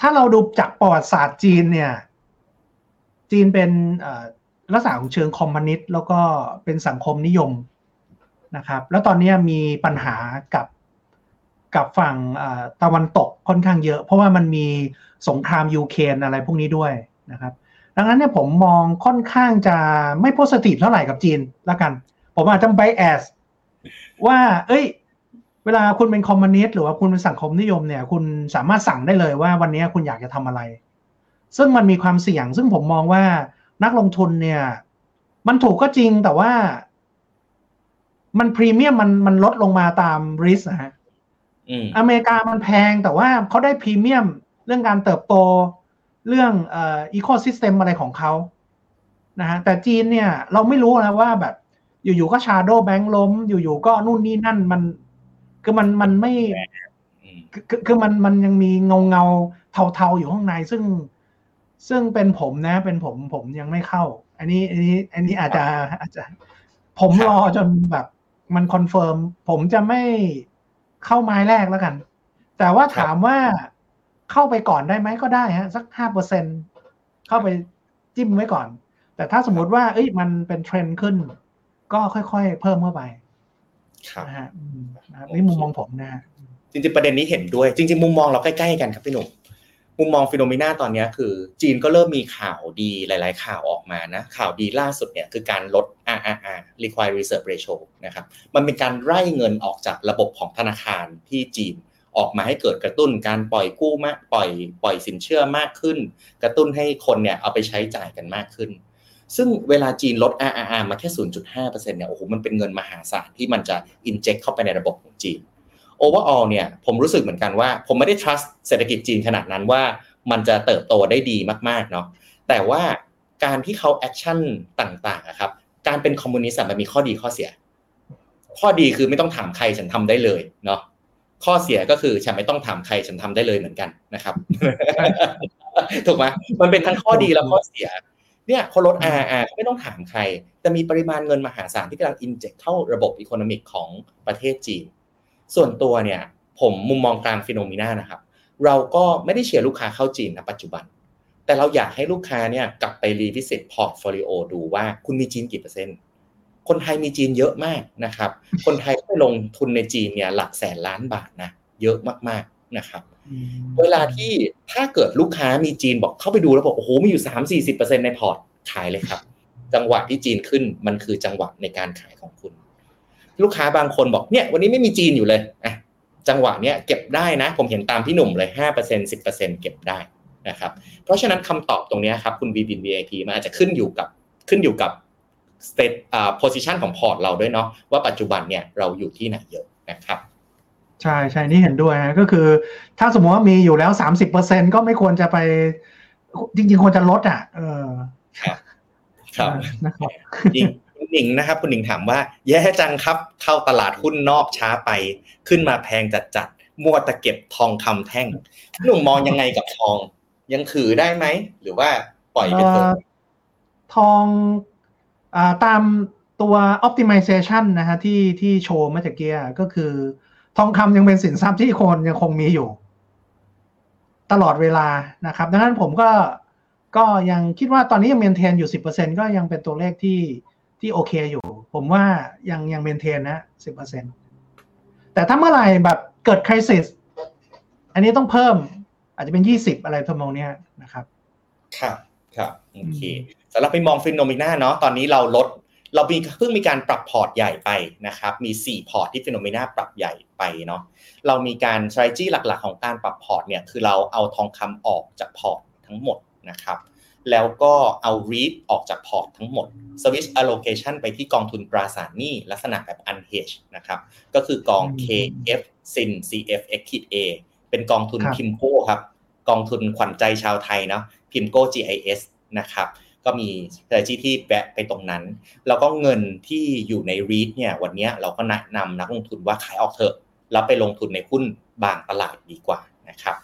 Speaker 3: ถ้าเราดูจากประวัติศาสตร์จีนเนี่ย จีนเป็นลักษณะของเชิงคอมมิวนิสต์แล้วก็เป็นสังคมนิยมนะครับ แล้วตอนนี้มีปัญหากับกับฝั่งตะวันตกค่อนข้างเยอะ เพราะว่ามันมีสงครามยูเครนอะไรพวกนี้ด้วยนะครับ ดังนั้นเนี่ยผมมองค่อนข้างจะไม่ positive เท่าไหร่กับจีนแล้วกัน ผมอาจจะ bias ว่า เอ้ย เวลาคุณเป็นคอมมิวนิสต์หรือว่าคุณเป็นสังคมนิยมเนี่ย คุณสามารถสั่งได้เลยว่าวันนี้คุณอยากจะทำอะไร ซึ่งมันมีความเสี่ยง ซึ่งผมมองว่านักลงทุนเนี่ย มันถูกก็จริงแต่ว่า มันพรีเมียมมันมันลดลงมาตาม risk นะฮะอเมริกามันแพงแต่ว่าเขาได้พรีเมียมเรื่องการเติบโตเรื่องเอ่อ ecosystem อะไรของเขานะฮะแต่จีนเนี่ย เราไม่รู้นะว่าแบบ อยู่ๆก็ shadow bank ล้ม อยู่ๆก็นู่นนี่นั่นมัน คือมันมันไม่คือคือมันมันยังมีเงาเงาเทาๆอยู่ข้างในซึ่ง ซึ่งเป็นผมนะ เป็นผมผมยังไม่เข้า อันนี้ อันนี้ อันนี้อาจจะอาจจะ ผมรอจนแบบมัน confirm ผมจะไม่เข้าไม้แรกแล้วกัน แต่ว่าถามว่าเข้าไปก่อนได้ไหมก็ได้ฮะ สักห้าเปอร์เซ็นเข้าไปจิ้มไว้ก่อน แต่ถ้าสมมติว่า เอ้ยมันเป็นเทรนด์ขึ้น ก็ค่อยๆ เพิ่มเข้าไป
Speaker 2: ครับ
Speaker 3: นะฮะนี่มุมมองผมนะ
Speaker 2: จริงๆประเด็นนี้เห็นด้วย จริง ๆ มุมมองเราใกล้ๆกันครับพี่หนุ่มมุมมอง Finnomena ตอนนี้คือ จีนก็เริ่มมีข่าวดีหลาย ๆ ข่าวออกมานะ ข่าวดีล่าสุดเนี่ยคือการลด RRR Required Reserve Ratio นะครับมันเป็นการไล่เงินออกจากระบบของธนาคารที่จีนออกมาให้เกิดกระตุ้นการปล่อยกู้มากปล่อยปล่อยสินเชื่อมากขึ้น กระตุ้นให้คนเนี่ยเอาไปใช้จ่ายกันมากขึ้น ซึ่งเวลาจีนลด RRR มาแค่ 0.5%เนี่ย โอ้โห มันเป็นเงินมหาศาลที่มันจะ inject เข้าไปในระบบของจีน overall เนี่ย ผมรู้สึกเหมือนกันว่า ผมไม่ได้ trust เศรษฐกิจจีนขนาดนั้นว่า มันจะเติบโตได้ดีมากๆ เนาะ แต่ว่าการที่เขา action ต่างๆครับ การเป็นคอมมิวนิสต์มันมีข้อดีข้อเสีย ข้อดีคือไม่ต้องถามใครฉันทำได้เลยเนาะ ข้อเสียก็คือฉันไม่ต้องถามใครฉันทำได้เลยเหมือนกันนะครับ ถูกไหมมันเป็นทั้งข้อดีและข้อเสีย เนี่ยคนลด RRR ไม่ต้องถามใคร แต่มีปริมาณเงินมหาศาลที่กำลัง inject เข้าระบบ economic ของประเทศจีน ส่วนตัวเนี่ยผมมุมมองทาง Finnomena นะครับ เราก็ไม่ได้เชียร์ลูกค้าเข้าจีนนะปัจจุบัน แต่เราอยากให้ลูกค้าเนี่ยกลับไป revisit portfolio ดูว่าคุณมีจีนกี่เปอร์เซ็นต์ คนไทยมีจีนเยอะมากนะครับ คนไทยไปลงทุนในจีนเนี่ยหลักแสนล้านบาทนะเยอะมากๆ นะครับ เวลาที่ถ้าเกิดลูกค้ามีจีนบอกเข้าไปดูแล้วบอกโอ้โหมีอยู่สามสี่สิบเปอร์เซ็นในพอร์ตขายเลยครับ จังหวะที่จีนขึ้นมันคือจังหวะในการขายของคุณ ลูกค้าบางคนบอกเนี่ย วันนี้ไม่มีจีนอยู่เลยอะจังหวะเนี้ยเก็บได้นะ ผมเห็นตามพี่หนุ่มเลยห้าเปอร์เซ็นสิบเปอร์เซ็นเก็บได้นะครับ เพราะฉะนั้นคำตอบตรงนี้ครับคุณ v ีบิน VIP มันอาจจะขึ้นอยู่กับขึ้นอยู่กับ state อ่า position ของพอร์ตเราด้วยเนาะว่าปัจจุบันเนี่ยเราอยู่ที่ไหนเยอะนะครับ
Speaker 3: ใช่ใช่นี่เห็นด้วยนะก็คือ ถ้าสมมติว่ามีอยู่แล้วสามสิบเปอร์เซ็นก็ไม่ควรจะไป จริง ๆ ควรจะลดอะ เออ
Speaker 2: ครับครับนะครับจริงคุณหนิงนะครับ คุณหนิงถามว่า แย่จังครับ เข้าตลาดหุ้นนอกช้าไป ขึ้นมาแพงจัดจัดมัวแต่เก็บทองคำแท่งหนุ่มมองยังไงกับทอง ยังถือได้ไหม หรือว่าปล่อยไปเถอะ
Speaker 3: ทองอตามตัว optimization นะฮะที่ที่โชว์เมื่อกี้ก็คือ ทองคำยังเป็นสินทรัพย์ที่คนยังคงมีอยู่ ตลอดเวลานะครับ ดังนั้นผมก็ก็ยังคิดว่าตอนนี้ยังเมนเทนอยู่สิบเปอร์เซ็นก็ยังเป็นตัวเลขที่ที่โอเคอยู่ ผมว่ายังยังเมนเทนนะสิบเปอร์เซ็นแต่ถ้าเมื่อไหร่แบบเกิด crisis อันนี้ต้องเพิ่มอาจจะเป็นยี่สิบอะไรทำนองนี้นะครับ
Speaker 2: ครับครับโอเคสำหรับมุมมอง Finnomena เนาะตอนนี้เราลด เรามีเพิ่งมีการปรับพอร์ตใหญ่ไปนะครับ มี 4 พอร์ตที่ Finnomena ปรับใหญ่ไปเนาะเรามีการ strategy หลักๆ ของการปรับพอร์ตเนี่ยคือเราเอาทองคำออกจากพอร์ตทั้งหมดนะครับแล้วก็เอา REIT ออกจากพอร์ตทั้งหมด Switch allocation ไปที่กองทุนตราสารหนี้ลักษณะแบบ unhedged นะครับ ก็คือกอง KF SIN CF X A เป็นกองทุนพิมโก้ครับ กองทุนขวัญใจชาวไทยเนาะพิมโก้ GIS นะครับ ก็มี strategy ที่แบะไปตรงนั้น แล้วก็เงินที่อยู่ใน REIT เนี่ยวันนี้เราก็แนะนำนักลงทุนว่าขายออกเถอะแล้วไปลงทุนในหุ้นบางตลาดดีกว่านะครับ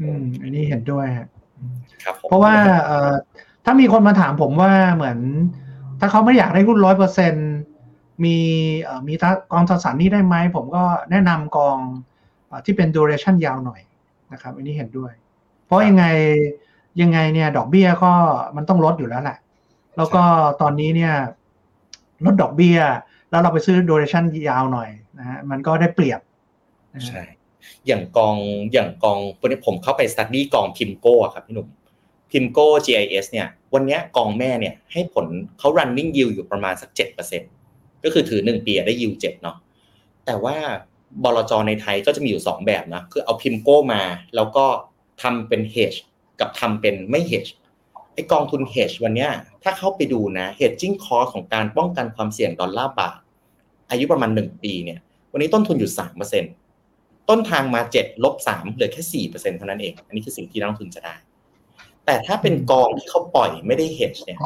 Speaker 3: อืม อันนี้เห็นด้วยเพราะว่าเออถ้ามีคนมาถามผมว่าเหมือน ถ้าเขาไม่อยากได้หุ้นร้อยเปอร์เซ็นมีมีกองตราสารหนี้ได้ไหม ผมก็แนะนำกองที่เป็น duration ยาวหน่อยนะครับ อันนี้เห็นด้วย เพราะยังไง ยังไงเนี่ย ดอกเบี้ยก็มันต้องลดอยู่แล้วแหละแล้วก็ตอนนี้เนี่ยลดดอกเบี้ย แล้วเราไปซื้อ duration ยาวหน่อยนะฮะมันก็ได้เปรียบ
Speaker 2: ใช่อย่างกองอย่างกองวันนี้ผมเข้าไป study กอง PIMCO ครับพี่หนุ่มพิมโก้ GIS เนี่ย วันนี้กองแม่เนี่ย ให้ผลเขา running yield อยู่ประมาณสักเจ็ดเปอร์เซ็นก็คือถือหนึ่งปีได้ yield เจ็ดเนาะแต่ว่าบลจในไทยก็จะมีอยู่สองแบบนะ คือเอาพิมโก้มา แล้วก็ทำเป็น hedge กับทำเป็นไม่ hedge ไอกองทุน hedge วันนี้ถ้าเข้าไปดูนะ hedging cost ของการป้องกันความเสี่ยงดอลลาร์บาท อายุประมาณหนึ่งปีเนี่ย วันนี้ต้นทุนอยู่สามเปอร์เซ็นต์ต้นทางมาเจ็ดลบสามเหลือแค่สี่เปอร์เซ็นเท่านั้นเอง อันนี้คือสิ่งที่นักลงทุนจะได้ แต่ถ้าเป็นกองที่เขาปล่อยไม่ได้เฮดเนี่ย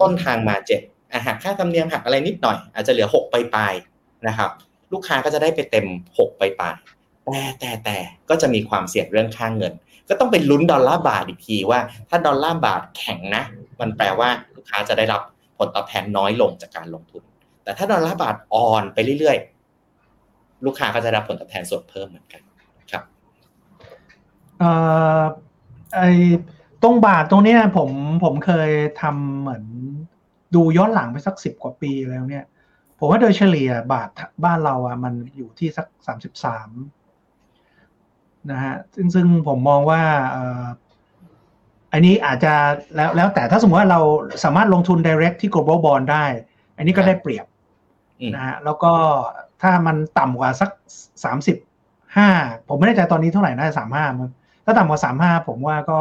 Speaker 2: ต้นทางมาเจ็ดหักค่าธรรมเนียมหักอะไรนิดหน่อย อาจจะเหลือหกไปปลายนะครับ ลูกค้าก็จะได้ไปเต็มหกไปปลายแต่แต่แต่ก็จะมีความเสี่ยงเรื่องค่างเงิน ก็ต้องไปลุ้นดอลลาร์บาทอีกทีว่า ถ้าดอลลาร์บาทแข็งนะ มันแปลว่าลูกค้าจะได้รับผลตอบแทนน้อยลงจากการลงทุน แต่ถ้าดอลลาร์บาทอ่อนไปเรื่อยๆ ลูกค้าก็จะรับผลตอบแทนส่วนเพิ่มเหมือนกันครับ
Speaker 3: เอ่อไอตรงบาทตรงนี้ผมผมเคยทำเหมือนดูย้อนหลังไปสักสิบกว่าปีแล้วเนี่ย ผมว่าโดยเฉลี่ยบาทบ้านเราอะมันอยู่ที่สักสามสิบสาม นะฮะซึ่งซึ่งผมมองว่าอันนี้อาจจะแล้วแล้วแต่ถ้าสมมติว่าเราสามารถลงทุน direct ที่ global bond ได้ อันนี้ก็ได้เปรียบนะฮะแล้วก็ถ้ามันต่ำกว่าสักสามสิบห้าผมไม่แน่ใจตอนนี้เท่าไหร่น่าจะสามห้ามันถ้าต่ำกว่าสามห้าผมว่าก็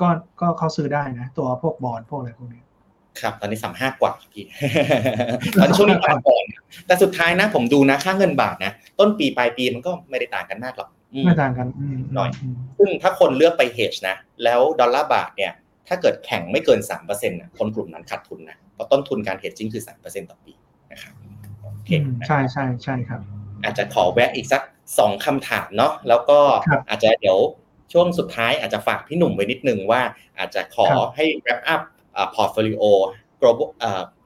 Speaker 3: ก็ก็เขาซื้อได้นะ ตัวพวกบอลพวกอะไรพวกนี้
Speaker 2: ครับ ตอนนี้สามห้ากว่าพี่ตอนช่วงนี้ปานก่อนแต่สุดท้ายนะ ผมดูนะค่าเงินบาทนะ ต้นปีปลายปีมันก็ไม่ได้ต่างกันมากหรอก
Speaker 3: ไม่ต่างกัน
Speaker 2: หน่อย ซึ่งถ้าคนเลือกไปเฮชนะ แล้วดอลลาร์บาทเนี่ย ถ้าเกิดแข่งไม่เกินสามเปอร์เซ็นต์คนกลุ่มนั้นขาดทุนนะ เพราะต้นทุนการเฮดจิ้งคือสามเปอร์เซ็นต์ต่อปีนะครับ
Speaker 3: ใช่ใช่ใช่ครับ
Speaker 2: อาจจะขอแวะอีกสักสองคำถามเนาะ แล้วก็อาจจะเดี๋ยวช่วงสุดท้ายอาจจะฝากพี่หนุ่มไว้นิดนึงว่าอาจจะขอให้ wrap up portfolio global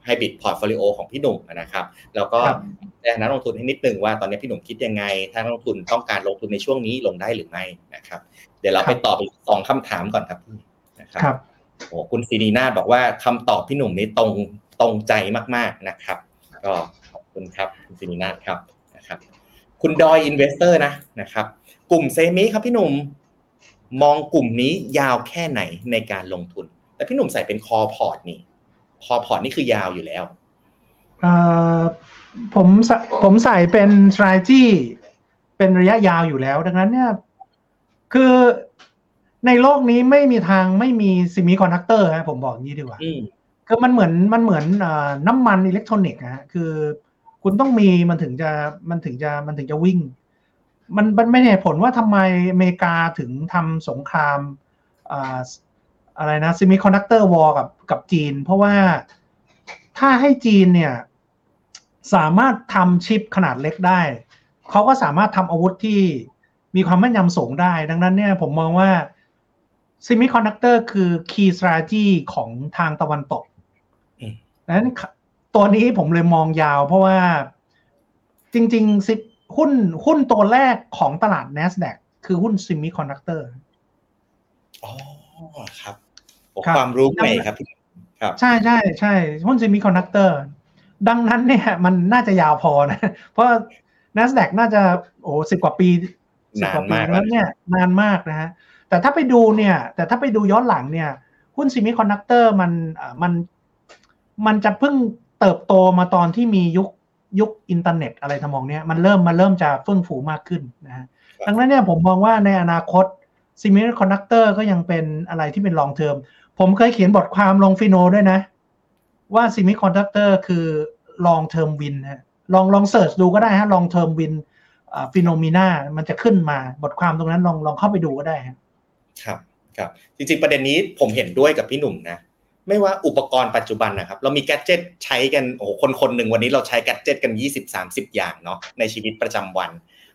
Speaker 2: hybrid portfolio ของพี่หนุ่มนะครับ แล้วก็แนะนักลงทุนให้นิดนึงว่าตอนนี้พี่หนุ่มคิดยังไง ถ้านักลงทุนต้องการลงทุนในช่วงนี้ลงได้หรือไม่นะครับ เดี๋ยวเราไปตอบอีกสองคำถามก่อนครับพี่นะครับโอ้คุณสินีนาบอกว่าคำตอบพี่หนุ่มนี้ตรงตรงใจมากๆนะครับ ก็คุณครับคุณสินีนาครับนะครับ คุณดอย Investor นะนะครับ กลุ่ม semi ครับพี่หนุ่มมองกลุ่มนี้ยาวแค่ไหนในการลงทุน แต่พี่หนุ่มใส่เป็น core พอร์ตนี่ core พอร์ตนี่คือยาวอยู่แล้ว
Speaker 3: ผมผมใส่เป็น strategy เป็นระยะยาวอยู่แล้ว ดังนั้นเนี่ย คือในโลกนี้ไม่มีทางไม่มี semiconductor ฮะผมบอกงี้ดีกว่าคือมันเหมือนมันเหมือนน้ำมันอิเล็กทรอนิกส์ฮะคือคุณต้องมีมันถึงจะมันถึงจะมันถึงจะวิ่ง มันมันไม่เหตุผลว่าทำไมอเมริกาถึงทำสงคราม อะไรนะ semiconductor war กับกับจีน เพราะว่าถ้าให้จีนเนี่ยสามารถทำชิปขนาดเล็กได้ เขาก็สามารถทำอาวุธที่มีความแม่นยำสูงได้ ดังนั้นเนี่ยผมมองว่า semiconductor คือ key strategy ของทางตะวันตกดังนั้นตัวนี้ผมเลยมองยาว เพราะว่าจริงๆสิหุ้นหุ้นตัวแรกของตลาด NASDAQ คือหุ้น semiconductorอ๋อ
Speaker 2: ครับ ความรู้ใหม่ครับ
Speaker 3: ครับ ใช่ใช่ใช่หุ้น semiconductor ดังนั้นเนี่ยมันน่าจะยาวพอนะ เพราะ NASDAQ น่าจะโอ้สิบกว่าปี
Speaker 2: สิบกว่าปี
Speaker 3: แล้วเนี่ยนานมากนะฮะแต่ถ้าไปดูเนี่ย แต่ถ้าไปดูย้อนหลังเนี่ย หุ้น semiconductor มันมันมันจะเพิ่งเติบโตมาตอนที่มียุคยุคอินเทอร์เน็ตอะไรทำนองเนี้ยมันเริ่มมาเริ่มจะเฟื่องฟูมากขึ้นนะฮะดังนั้นเนี่ยผมมองว่าในอนาคต semiconductor ก็ยังเป็นอะไรที่เป็น long termผมเคยเขียนบทความลง Finno ด้วยนะ ว่า semiconductor คือ long term win ฮะลองลอง search ดูก็ได้ฮะ long term win Finnomena มันจะขึ้นมาบทความตรงนั้นลองลองเข้าไปดูก็ได้
Speaker 2: ครับครับจริงๆประเด็นนี้ผมเห็นด้วยกับพี่หนุ่มนะ ไม่ว่าอุปกรณ์ปัจจุบันนะครับ เรามี gadget ใช้กันโอ้คนคนหนึ่งวันนี้เราใช้ gadget กัน 20-30 อย่างเนาะในชีวิตประจำวัน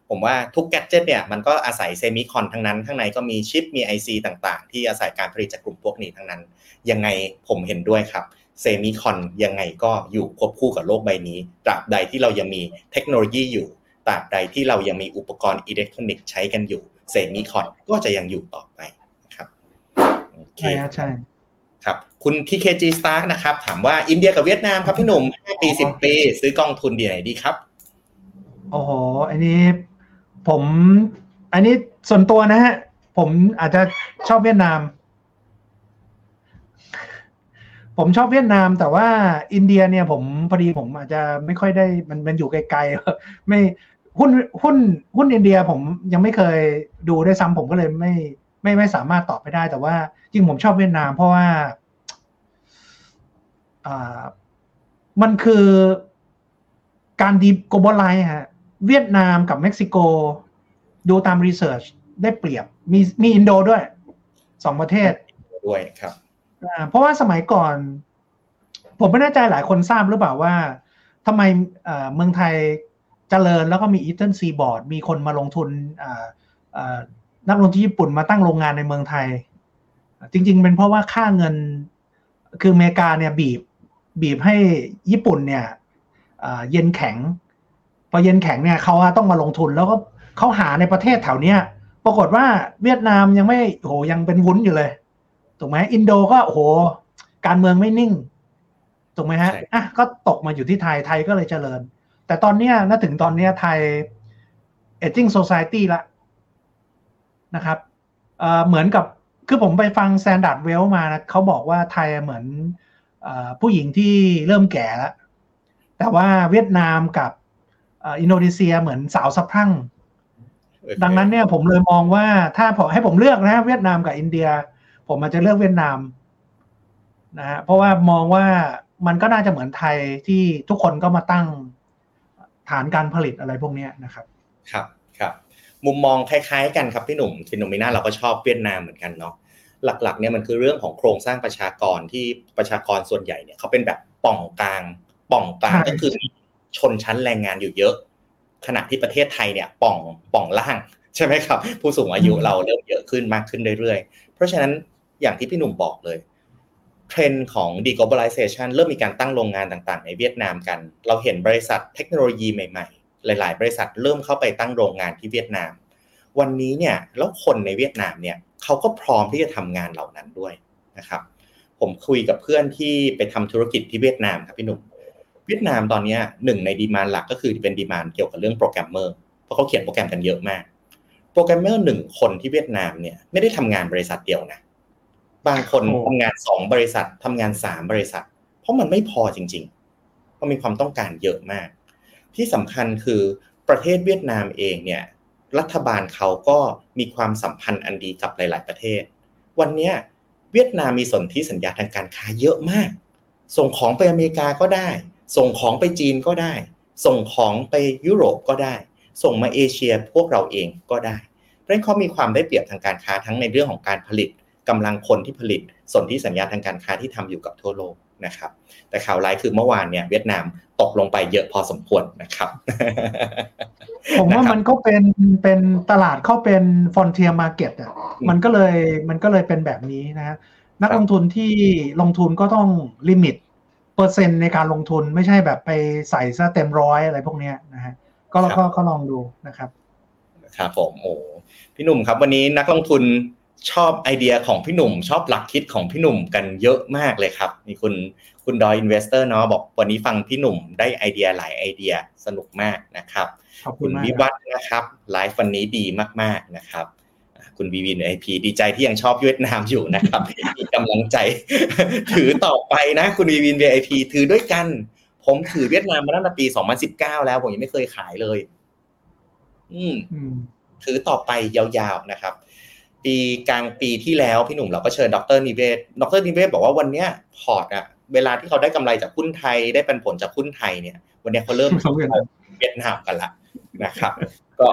Speaker 2: ผมว่าทุกแกจ g e t เนี่ยมันก็อาศัย semicon ทั้งนั้น ข้างในก็มีชิปมี IC ต่างๆ ที่อาศัยการผลิตจากกลุ่มพวกนี้ทั้งนั้น ยังไงผมเห็นด้วยครับ semicon ยังไงก็อยู่ควบคู่กับโลกใบนี้ ตราบใดที่เรายังมีเทคโนโลยีอยู่ตราบใดที่เรายังมีอุปกรณ์อิเล็กทรอนิกส์ใช้กันอยู่ semicon ก็จะยังอยู่ต่อไปนะครับโอเค
Speaker 3: ใช่ใช่
Speaker 2: ครับคุณ TKG Stark นะครับ ถามว่าอินเดียกับเวียดนามครับพี่หนุ่ม5ปี 10 ปี ซื้อกองทุนดีไหนดีครับ
Speaker 3: โอ้โห อันนี้ ผม อันนี้ส่วนตัวนะฮะ ผมอาจจะชอบเวียดนาม ผมชอบเวียดนาม แต่ว่าอินเดียเนี่ยผมพอดีผมอาจจะไม่ค่อยได้มันมันอยู่ไกลๆไม่หุ้นหุ้นหุ้นอินเดียผมยังไม่เคยดูได้วยซ้ำผมก็เลยไม่ไม่ไม่สามารถตอบไปได้ แต่ว่าจริงผมชอบเวียดนามเพราะว่าอ่ามันคือการ deglobalize ฮะ เวียดนามกับเม็กซิโก ดูตาม research ได้เปรียบ มีมีอินโดด้วยสองประเทศ
Speaker 2: ด้วยครับ
Speaker 3: อ่าเพราะว่าสมัยก่อน ผมไม่แน่ใจหลายคนทราบหรือเปล่าว่าทำไมเอ่อเมืองไทยเจริญแล้วก็มี Eastern Seaboard มีคนมาลงทุนอ่าอ่านักลงทุนญี่ปุ่นมาตั้งโรงงานในเมืองไทย จริง ๆ เป็นเพราะว่าค่าเงินคืออเมริกาเนี่ยบีบบีบให้ญี่ปุ่นเนี่ยอ่าเย็นแข็งพ อเย็นแข็งเนี่ยเขาต้องมาลงทุนแล้วก็เขาหาในประเทศแถวเนี้ยปรากฏว่าเวียดนามยังไม่โหยังเป็นวุ้นอยู่เลยถูกไหมอินโดก็โหการเมืองไม่นิ่งถูกไหมฮะอะก็ตกมาอยู่ที่ไทยไทยก็เลยเจริญ แต่ตอนเนี้ยน่าถึงตอนเนี้ยไทย aging society ละนะครับเอ่อเหมือนกับคือผมไปฟัง Standard w e l l มานะเขาบอกว่าไทยเหมือนอผู้หญิงที่เริ่มแก่แล้วแต่ว่าเวียดนามกับ อ่ออินโดนีเซียเหมือนสาวสะพรั่ง ดังนั้นเนี่ยผมเลยมองว่าถ้าผมให้ผมเลือกนะเวียดนามกับอินเดีย ผมอาจจะเลือกเวียดนามนะฮะเพราะว่ามองว่ามันก็น่าจะเหมือนไทยที่ทุกคนก็มาตั้งฐานการผลิตอะไรพวกเนี้ยนะครับ
Speaker 2: ครับครับมุมมองคล้ายๆ กันครับพี่หนุ่มฟิโนเมนาเราก็ชอบเวียดนามเหมือนกันเนาะหลักๆเนี่ยมันคือเรื่องของโครงสร้างประชากรที่ประชากรส่วนใหญ่เนี่ยเขาเป็นแบบป่องกลางป่องกลาง
Speaker 3: ใช่
Speaker 2: ก็คือมี ชนชั้นแรงงานอยู่เยอะ ขณะที่ประเทศไทยเนี่ยป่องป่องล่างใช่ไหมครับ ผู้สูงอายุเราเริ่มเยอะขึ้นมากขึ้นเรื่อยๆ เพราะฉะนั้นอย่างที่พี่หนุ่มบอกเลยเทรนด์ของ deglobalization เริ่มมีการตั้งโรงงานต่างๆ ในเวียดนามกัน เราเห็นบริษัทเทคโนโลยีใหม่ๆ หลาย ๆ บริษัทเริ่มเข้าไปตั้งโรงงานที่เวียดนาม วันนี้เนี่ยแล้วคนในเวียดนามเนี่ยเขาก็พร้อมที่จะทำงานเหล่านั้นด้วยนะครับ ผมคุยกับเพื่อนที่ไปทำธุรกิจที่เวียดนามครับพี่หนุ่ม เวียดนามตอนเนี้ยหนึ่งใน demand หลักก็คือเป็น demand เกี่ยวกับเรื่องโปรแกรมเมอร์เพราะเขาเขียนโปรแกรมกันเยอะมาก โปรแกรมเมอร์หนึ่งคนที่เวียดนามเนี่ยไม่ได้ทำงานบริษัทเดียวนะ บางคน
Speaker 3: โอ้
Speaker 2: ทำงานสองบริษัททำงานสามบริษัท เพราะมันไม่พอจริงๆเพราะมีความต้องการเยอะมาก ที่สำคัญคือประเทศเวียดนามเองเนี่ยรัฐบาลเขาก็มีความสัมพันธ์อันดีกับหลาย ๆ ประเทศ วันเนี้ยเวียดนามมีสนธิสัญญาทางการค้าเยอะมาก ส่งของไปอเมริกาก็ได้ ส่งของไปจีนก็ได้ ส่งของไปยุโรปก็ได้ ส่งมาเอเชียพวกเราเองก็ได้ เพราะฉะนั้นเขามีความได้เปรียบทางการค้าทั้งในเรื่องของการผลิตกำลังคนที่ผลิตสนธิสัญญาทางการค้าที่ทำอยู่กับทั่วโลกนะครับ แต่ข่าวร้ายคือเมื่อวานเนี่ยเวียดนามตกลงไปเยอะพอสมควรนะครับ
Speaker 3: ผมว่า
Speaker 2: นะครับ
Speaker 3: มันก็เป็นเป็นตลาดเขาเป็น frontier market อะ
Speaker 2: อืม
Speaker 3: มันก็เลยมันก็เลยเป็นแบบนี้นะฮะนัก
Speaker 2: ครับ
Speaker 3: ลงทุนที่ลงทุนก็ต้อง limit เปอร์เซ็นต์ในการลงทุนไม่ใช่แบบไปใส่ซะเต็มร้อยอะไรพวกเนี้ยนะฮะก็ก็ก็ลองดูนะครับ
Speaker 2: ครับผมโอ้พี่หนุ่มครับ วันนี้นักลงทุนชอบไอเดียของพี่หนุ่ม ชอบหลักคิดของพี่หนุ่มกันเยอะมากเลยครับ มีคุณคุณดอยอินเวสเตอร์เนาะบอกวันนี้ฟังพี่หนุ่มได้ไอเดียหลายไอเดียสนุกมากนะครับ
Speaker 3: ขอบคุ
Speaker 2: คุณณ
Speaker 3: มาก
Speaker 2: วิ
Speaker 3: ครับ
Speaker 2: วัฒน์นะครับไลฟ์วันนี้ดีมากๆนะครับอ่า คุณวีวินไอพีดีใจที่ยังชอบเวียดนามอยู่นะครับมีกำลังใจ ถือต่อไปนะ คุณวีวิน VIP ถือด้วยกัน ผมถือเวียดนามมาตั้งแต่ปี 2019 แล้ว ผมยังไม่เคยขายเลยอืม
Speaker 3: อืม
Speaker 2: ถือต่อไปยาวๆนะครับ ปีกลางปีที่แล้วพี่หนุ่มเราก็เชิญดร.นิเวศน์ ดร.นิเวศน์บอกว่าวันเนี้ยพอร์ตอะเวลาที่เขาได้กำไรจากหุ้นไทยได้ปันผลจากหุ้นไทยเนี่ย วันเนี้ยเขาเริ่ม
Speaker 3: เข้าเวียดนาม
Speaker 2: เวียดนามกันละนะครับ ก็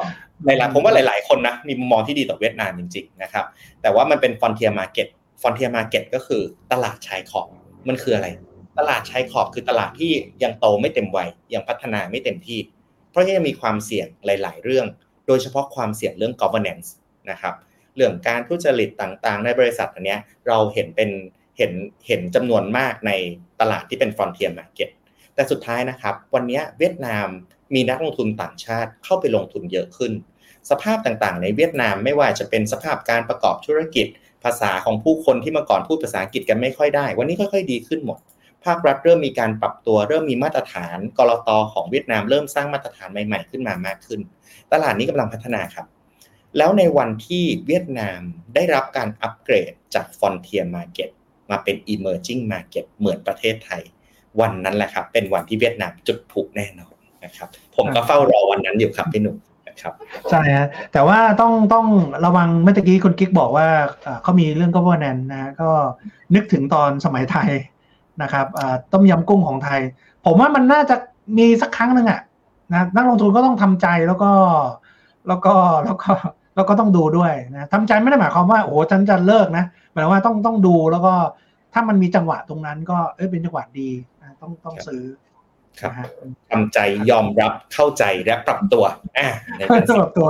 Speaker 2: หลายๆผมว่าหลาย ๆคนนะมีมุมมองที่ดีต่อเวียดนามจริงๆนะครับ แต่ว่ามันเป็น frontier market frontier market ก็คือตลาดชายขอบมันคืออะไร ตลาดชายขอบคือตลาดที่ยังโตไม่เต็มวัยยังพัฒนาไม่เต็มที่ เพราะยังมีความเสี่ยงหลาย ๆ เรื่อง โดยเฉพาะความเสี่ยงเรื่อง governance นะครับเรื่องการทุจริตต่างๆ ในบริษัทอันเนี้ยเราเห็นเป็นเห็นเห็นจำนวนมากในตลาดที่เป็น frontier market แต่สุดท้ายนะครับ วันนี้เวียดนามมีนักลงทุนต่างชาติเข้าไปลงทุนเยอะขึ้น สภาพต่างๆ ในเวียดนามไม่ว่าจะเป็นสภาพการประกอบธุรกิจ ภาษาของผู้คนที่เมื่อก่อนพูดภาษาอังกฤษกันไม่ค่อยได้ วันนี้ค่อยๆดีขึ้นหมด ภาครัฐเริ่มมีการปรับตัว เริ่มมีมาตรฐานกรตของเวียดนามเริ่มสร้างมาตรฐานใหม่ๆขึ้นมามากขึ้น ตลาดนี้กำลังพัฒนาครับ แล้วในวันที่เวียดนามได้รับการอัปเกรดจาก Frontier Market มาเป็น Emerging Market เหมือนประเทศไทย วันนั้นแหละครับ เป็นวันที่เวียดนามจุดผุแน่นอนนะครับ ผมก็เฝ้ารอวันนั้นอยู่ครับพี่หนุ่ม ครับ
Speaker 3: ใช่ฮะแต่ว่าต้องต้องระวังเมื่อกี้คุณกิ๊กบอกว่าเขามีเรื่อง governance นะก็นึกถึงตอนสมัยไทยนะครับต้มยำกุ้งของไทย ผมว่ามันน่าจะมีสักครั้งหนึ่งอะนะนักลงทุนก็ต้องทำใจแล้วก็แล้วก็แล้วก็แล้วก็ต้องดูด้วยนะทำใจไม่ได้หมายความว่าโอ้ฉันจะเลิกนะหมายว่าต้องต้องดูแล้วก็ถ้ามันมีจังหวะตรงนั้นก็เอ้ยเป็นจังหวะดีนะต้องต้องซื้อ
Speaker 2: ครับทำใจยอมรับเข้าใจและปรับตัวอ่าในการ
Speaker 3: ปรับตัว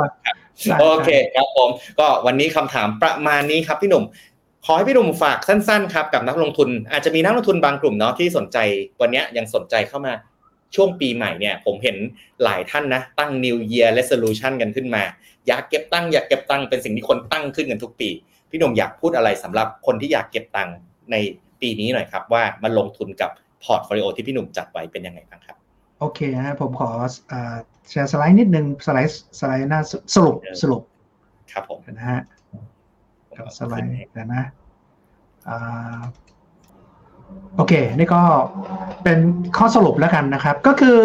Speaker 2: โอเคครับผม ก็วันนี้คำถามประมาณนี้ครับพี่หนุ่ม ขอให้พี่หนุ่มฝากสั้นๆครับกับนักลงทุน อาจจะมีนักลงทุนบางกลุ่มเนาะที่สนใจวันนี้ยังสนใจเข้ามาช่วงปีใหม่เนี่ยผมเห็นหลายท่านนะ ตั้ง New Year Resolution กันขึ้นมา อยากเก็บตังค์อยากเก็บตังค์เป็นสิ่งที่คนตั้งขึ้นกันทุกปี พี่หนุ่มอยากพูดอะไรสำหรับคนที่อยากเก็บตังค์ในปีนี้หน่อยครับว่ามาลงทุนกับ portfolio ที่พี่หนุ่มจัดไว้เป็นยังไงบ้างครับ
Speaker 3: โอเคฮะผมขอแชร์สไลด์นิดนึงสไลด์สไลด์หน้าสรุปสรุป
Speaker 2: ครับผม
Speaker 3: นะฮะสไลด์เดี๋ยวนะโอเค นี่ก็เป็นข้อสรุปแล้วกันนะครับ ก็คือ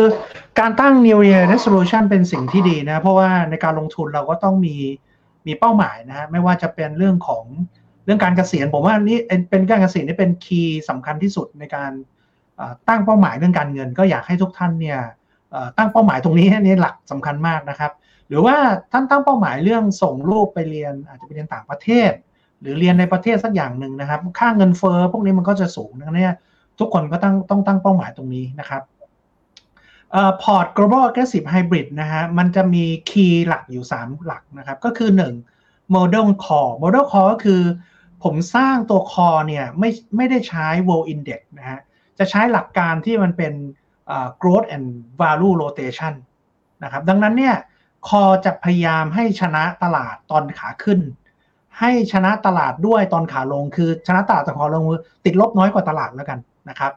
Speaker 3: การตั้ง New Year Resolution เป็นสิ่งที่ดีนะ เพราะว่าในการลงทุนเราก็ต้องมีมีเป้าหมายนะฮะ ไม่ว่าจะเป็นเรื่องของเรื่องการเกษียณ ผมว่านี่เป็นการเกษียณนี่เป็นคีย์สำคัญที่สุดในการ ตั้งเป้าหมายเรื่องการเงิน ก็อยากให้ทุกท่านเนี่ยตั้งเป้าหมายตรงนี้นี่หลักสำคัญมากนะครับ หรือว่าท่านตั้งเป้าหมายเรื่องส่งลูกไปเรียนอาจจะไปเรียนต่างประเทศ หรือเรียนในประเทศสักอย่างหนึ่งนะครับ ค่าเงินเฟอ้อพวกนี้มันก็จะสูงนะเนี่ยทุกคนก็ต้องต้องตั้งเป้าหมายตรงนี้นะครับพอร์ต global aggressive hybrid นะฮะมันจะมีคีย์หลักอยู่ 3 หลักนะครับ ก็คือ 1 model core model core ก็คือ ผมสร้างตัว core เนี่ยไม่ไม่ได้ใช้ world index นะฮะ จะใช้หลักการที่มันเป็น growth and value rotation นะครับ ดังนั้นเนี่ยคอจะพยายามให้ชนะตลาดตอนขาขึ้น ให้ชนะตลาดด้วยตอนขาลง คือชนะตลาดตอนขาลงติดลบน้อยกว่าตลาดแล้วกันนะครับ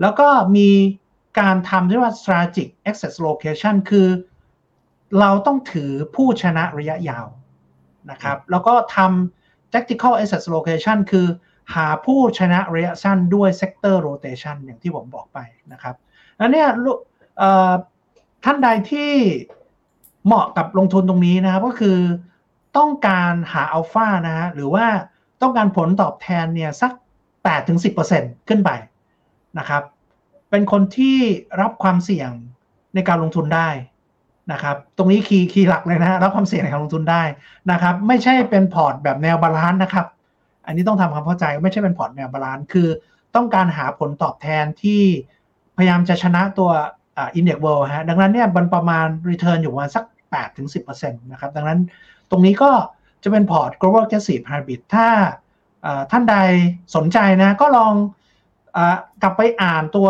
Speaker 3: แล้วก็มีการทำที่ว่า strategic access location คือ เราต้องถือผู้ชนะระยะยาวนะครับ แล้วก็ทำ tactical access location คือ หาผู้ชนะระยะสั้นด้วย sector rotation อย่างที่ผมบอกไปนะครับแล้วเนี่ยท่านใดที่เหมาะกับลงทุนตรงนี้นะครับก็คือต้องการหาอัลฟานะฮะหรือว่าต้องการผลตอบแทนเนี่ยสัก 8-10%ขึ้นไปนะครับ เป็นคนที่รับความเสี่ยงในการลงทุนได้นะครับ ตรงนี้ key key หลักเลยนะรับความเสี่ยงในการลงทุนได้นะครับ ไม่ใช่เป็นพอร์ตแบบแนว balance นะครับ อันนี้ต้องทำความเข้าใจไม่ใช่เป็นพอร์ตแนว balance คือต้องการหาผลตอบแทนที่พยายามจะชนะตัว index world ฮะดังนั้นเนี่ยมันประมาณ return อยู่ประมาณสัก 8-10%นะครับดังนั้นตรงนี้ก็จะเป็นพอร์ต global aggressive hybrid ถ้าท่านใดสนใจนะก็ลองกลับไปอ่านตัว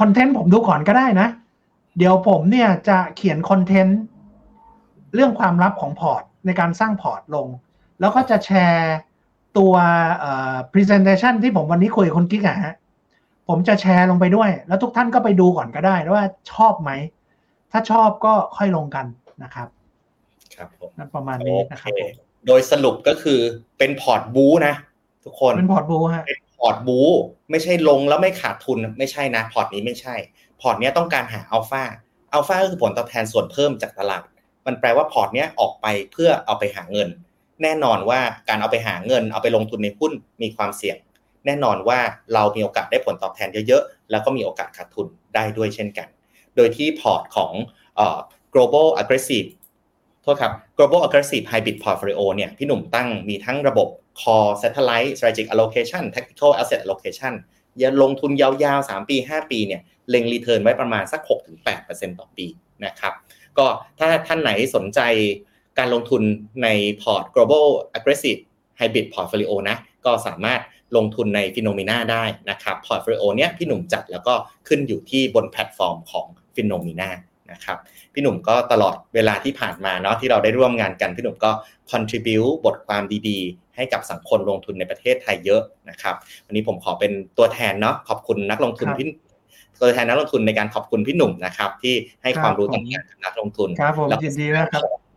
Speaker 3: content ผมดูก่อนก็ได้นะ เดี๋ยวผมเนี่ยจะเขียน content เรื่องความลับของพอร์ตในการสร้างพอร์ตลง แล้วก็จะแชร์ ตัว presentation ที่ผมวันนี้คุยกับคุณกิ๊กอะฮะผมจะแชร์ลงไปด้วย แล้วทุกท่านก็ไปดูก่อนก็ได้ว่าชอบไหม ถ้าชอบก็ค่อยลงกันนะครับ
Speaker 2: ครับผม
Speaker 3: นั่นประมาณนี้นะครับ
Speaker 2: โดยสรุปก็คือเป็นพอร์ตบู๊นะ ทุกคน
Speaker 3: เป็นพอร์ตบู๊ฮะ
Speaker 2: เป็นพอร์ตบู๊ไม่ใช่ลงแล้วไม่ขาดทุนไม่ใช่นะ พอร์ตนี้ไม่ใช่ พอร์ตนี้ต้องการหา alpha alpha ก็คือผลตอบแทนส่วนเพิ่มจากตลาด มันแปลว่าพอร์ตนี้ออกไปเพื่อเอาไปหาเงิน แน่นอนว่าการเอาไปหาเงินเอาไปลงทุนในหุ้นมีความเสี่ยง แน่นอนว่าเรามีโอกาสได้ผลตอบแทนเยอะๆ แล้วก็มีโอกาสขาดทุนได้ด้วยเช่นกัน โดยที่พอร์ตของอ global aggressive โทษครับ global aggressive hybrid portfolio เนี่ยพี่หนุ่มตั้งมีทั้งระบบ core satellite strategic allocation tactical asset allocation อย่าลงทุนยาวๆ 3 ปี 5 ปีเนี่ยเล็ง return ไว้ประมาณสัก 6-8%ต่อปีนะครับก็ถ้าท่านไหนสนใจ การลงทุนในพอร์ต global aggressive hybrid portfolio นะก็สามารถลงทุนใน Finnomena ได้นะครับ portfolio เนี้ยพี่หนุ่มจัดแล้วก็ขึ้นอยู่ที่บนแพลตฟอร์มของ Finnomena นะครับพี่หนุ่มก็ตลอดเวลาที่ผ่านมาเนาะที่เราได้ร่วมงานกันพี่หนุ่มก็ contribu บทความดีๆ ให้กับสังคมลงทุนในประเทศไทยเยอะนะครับวันนี้ผมขอเป็นตัวแทนเนาะขอบคุณนักลงทุน
Speaker 3: ครับ
Speaker 2: พี่ตัวแทนนักลงทุนในการขอบคุณพี่หนุ่มนะครับที่ให้
Speaker 3: ครับ
Speaker 2: ความรู้
Speaker 3: ผม
Speaker 2: ต่างๆกับนักลงทุน
Speaker 3: ครับผม
Speaker 2: แล้ว
Speaker 3: ยินดีนะครับ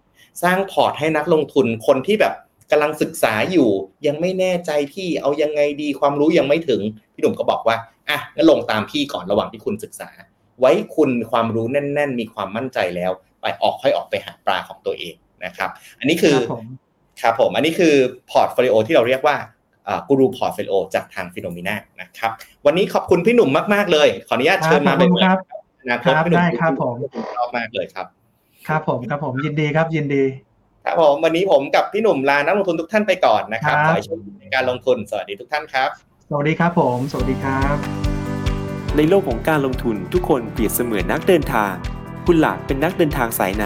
Speaker 2: สร้างพอร์ตให้นักลงทุนคนที่แบบกำลังศึกษาอยู่ ยังไม่แน่ใจพี่เอายังไงดีความรู้ยังไม่ถึง พี่หนุ่มก็บอกว่าอะงั้นลงตามพี่ก่อนระหว่างที่คุณศึกษา ไว้คุณความรู้แน่น ๆ มีความมั่นใจแล้ว ไปออกค่อยออกไปหาปลาของตัวเองนะครับ อันนี้คือ
Speaker 3: ครับผม
Speaker 2: ครับผมอันนี้คือ portfolio ที่เราเรียกว่า Guru Portfolio จากทาง Finnomena นะครับ วันนี้ขอบคุณพี่หนุ่มมาก ๆ เลย ขออนุญาตเชิญมา
Speaker 3: ครับขอบคุณครับ
Speaker 2: อนาคต
Speaker 3: ครับ
Speaker 2: พี่หนุ่ม
Speaker 3: ได้ครับผม
Speaker 2: ชอบมากเลยครับ
Speaker 3: ครับผมครับผมยินดีครับยินดี
Speaker 2: ครับผมวันนี้ผมกับพี่หนุ่มลานักลงทุนทุกท่านไปก่อนนะครับ
Speaker 3: ครับ
Speaker 2: ขอให้โชคดีในการลงทุนสวัสดีทุกท่านครับ
Speaker 3: สวัสดีครับผม สวัสดีครับ
Speaker 4: ในโลกของการลงทุนทุกคนเปรียบเสมือนนักเดินทาง คุณล่ะเป็นนักเดินทางสายไหน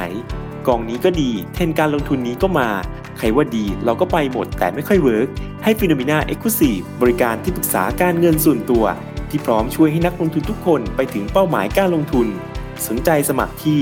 Speaker 4: กองนี้ก็ดี เทรนด์การลงทุนนี้ก็มาใครว่าดีเราก็ไปหมดแต่ไม่ค่อย work ให้ Finnomena Exclusive บริการที่ปรึกษาการเงินส่วนตัว ที่พร้อมช่วยให้นักลงทุนทุกคนไปถึงเป้าหมายการลงทุน สนใจสมัครที่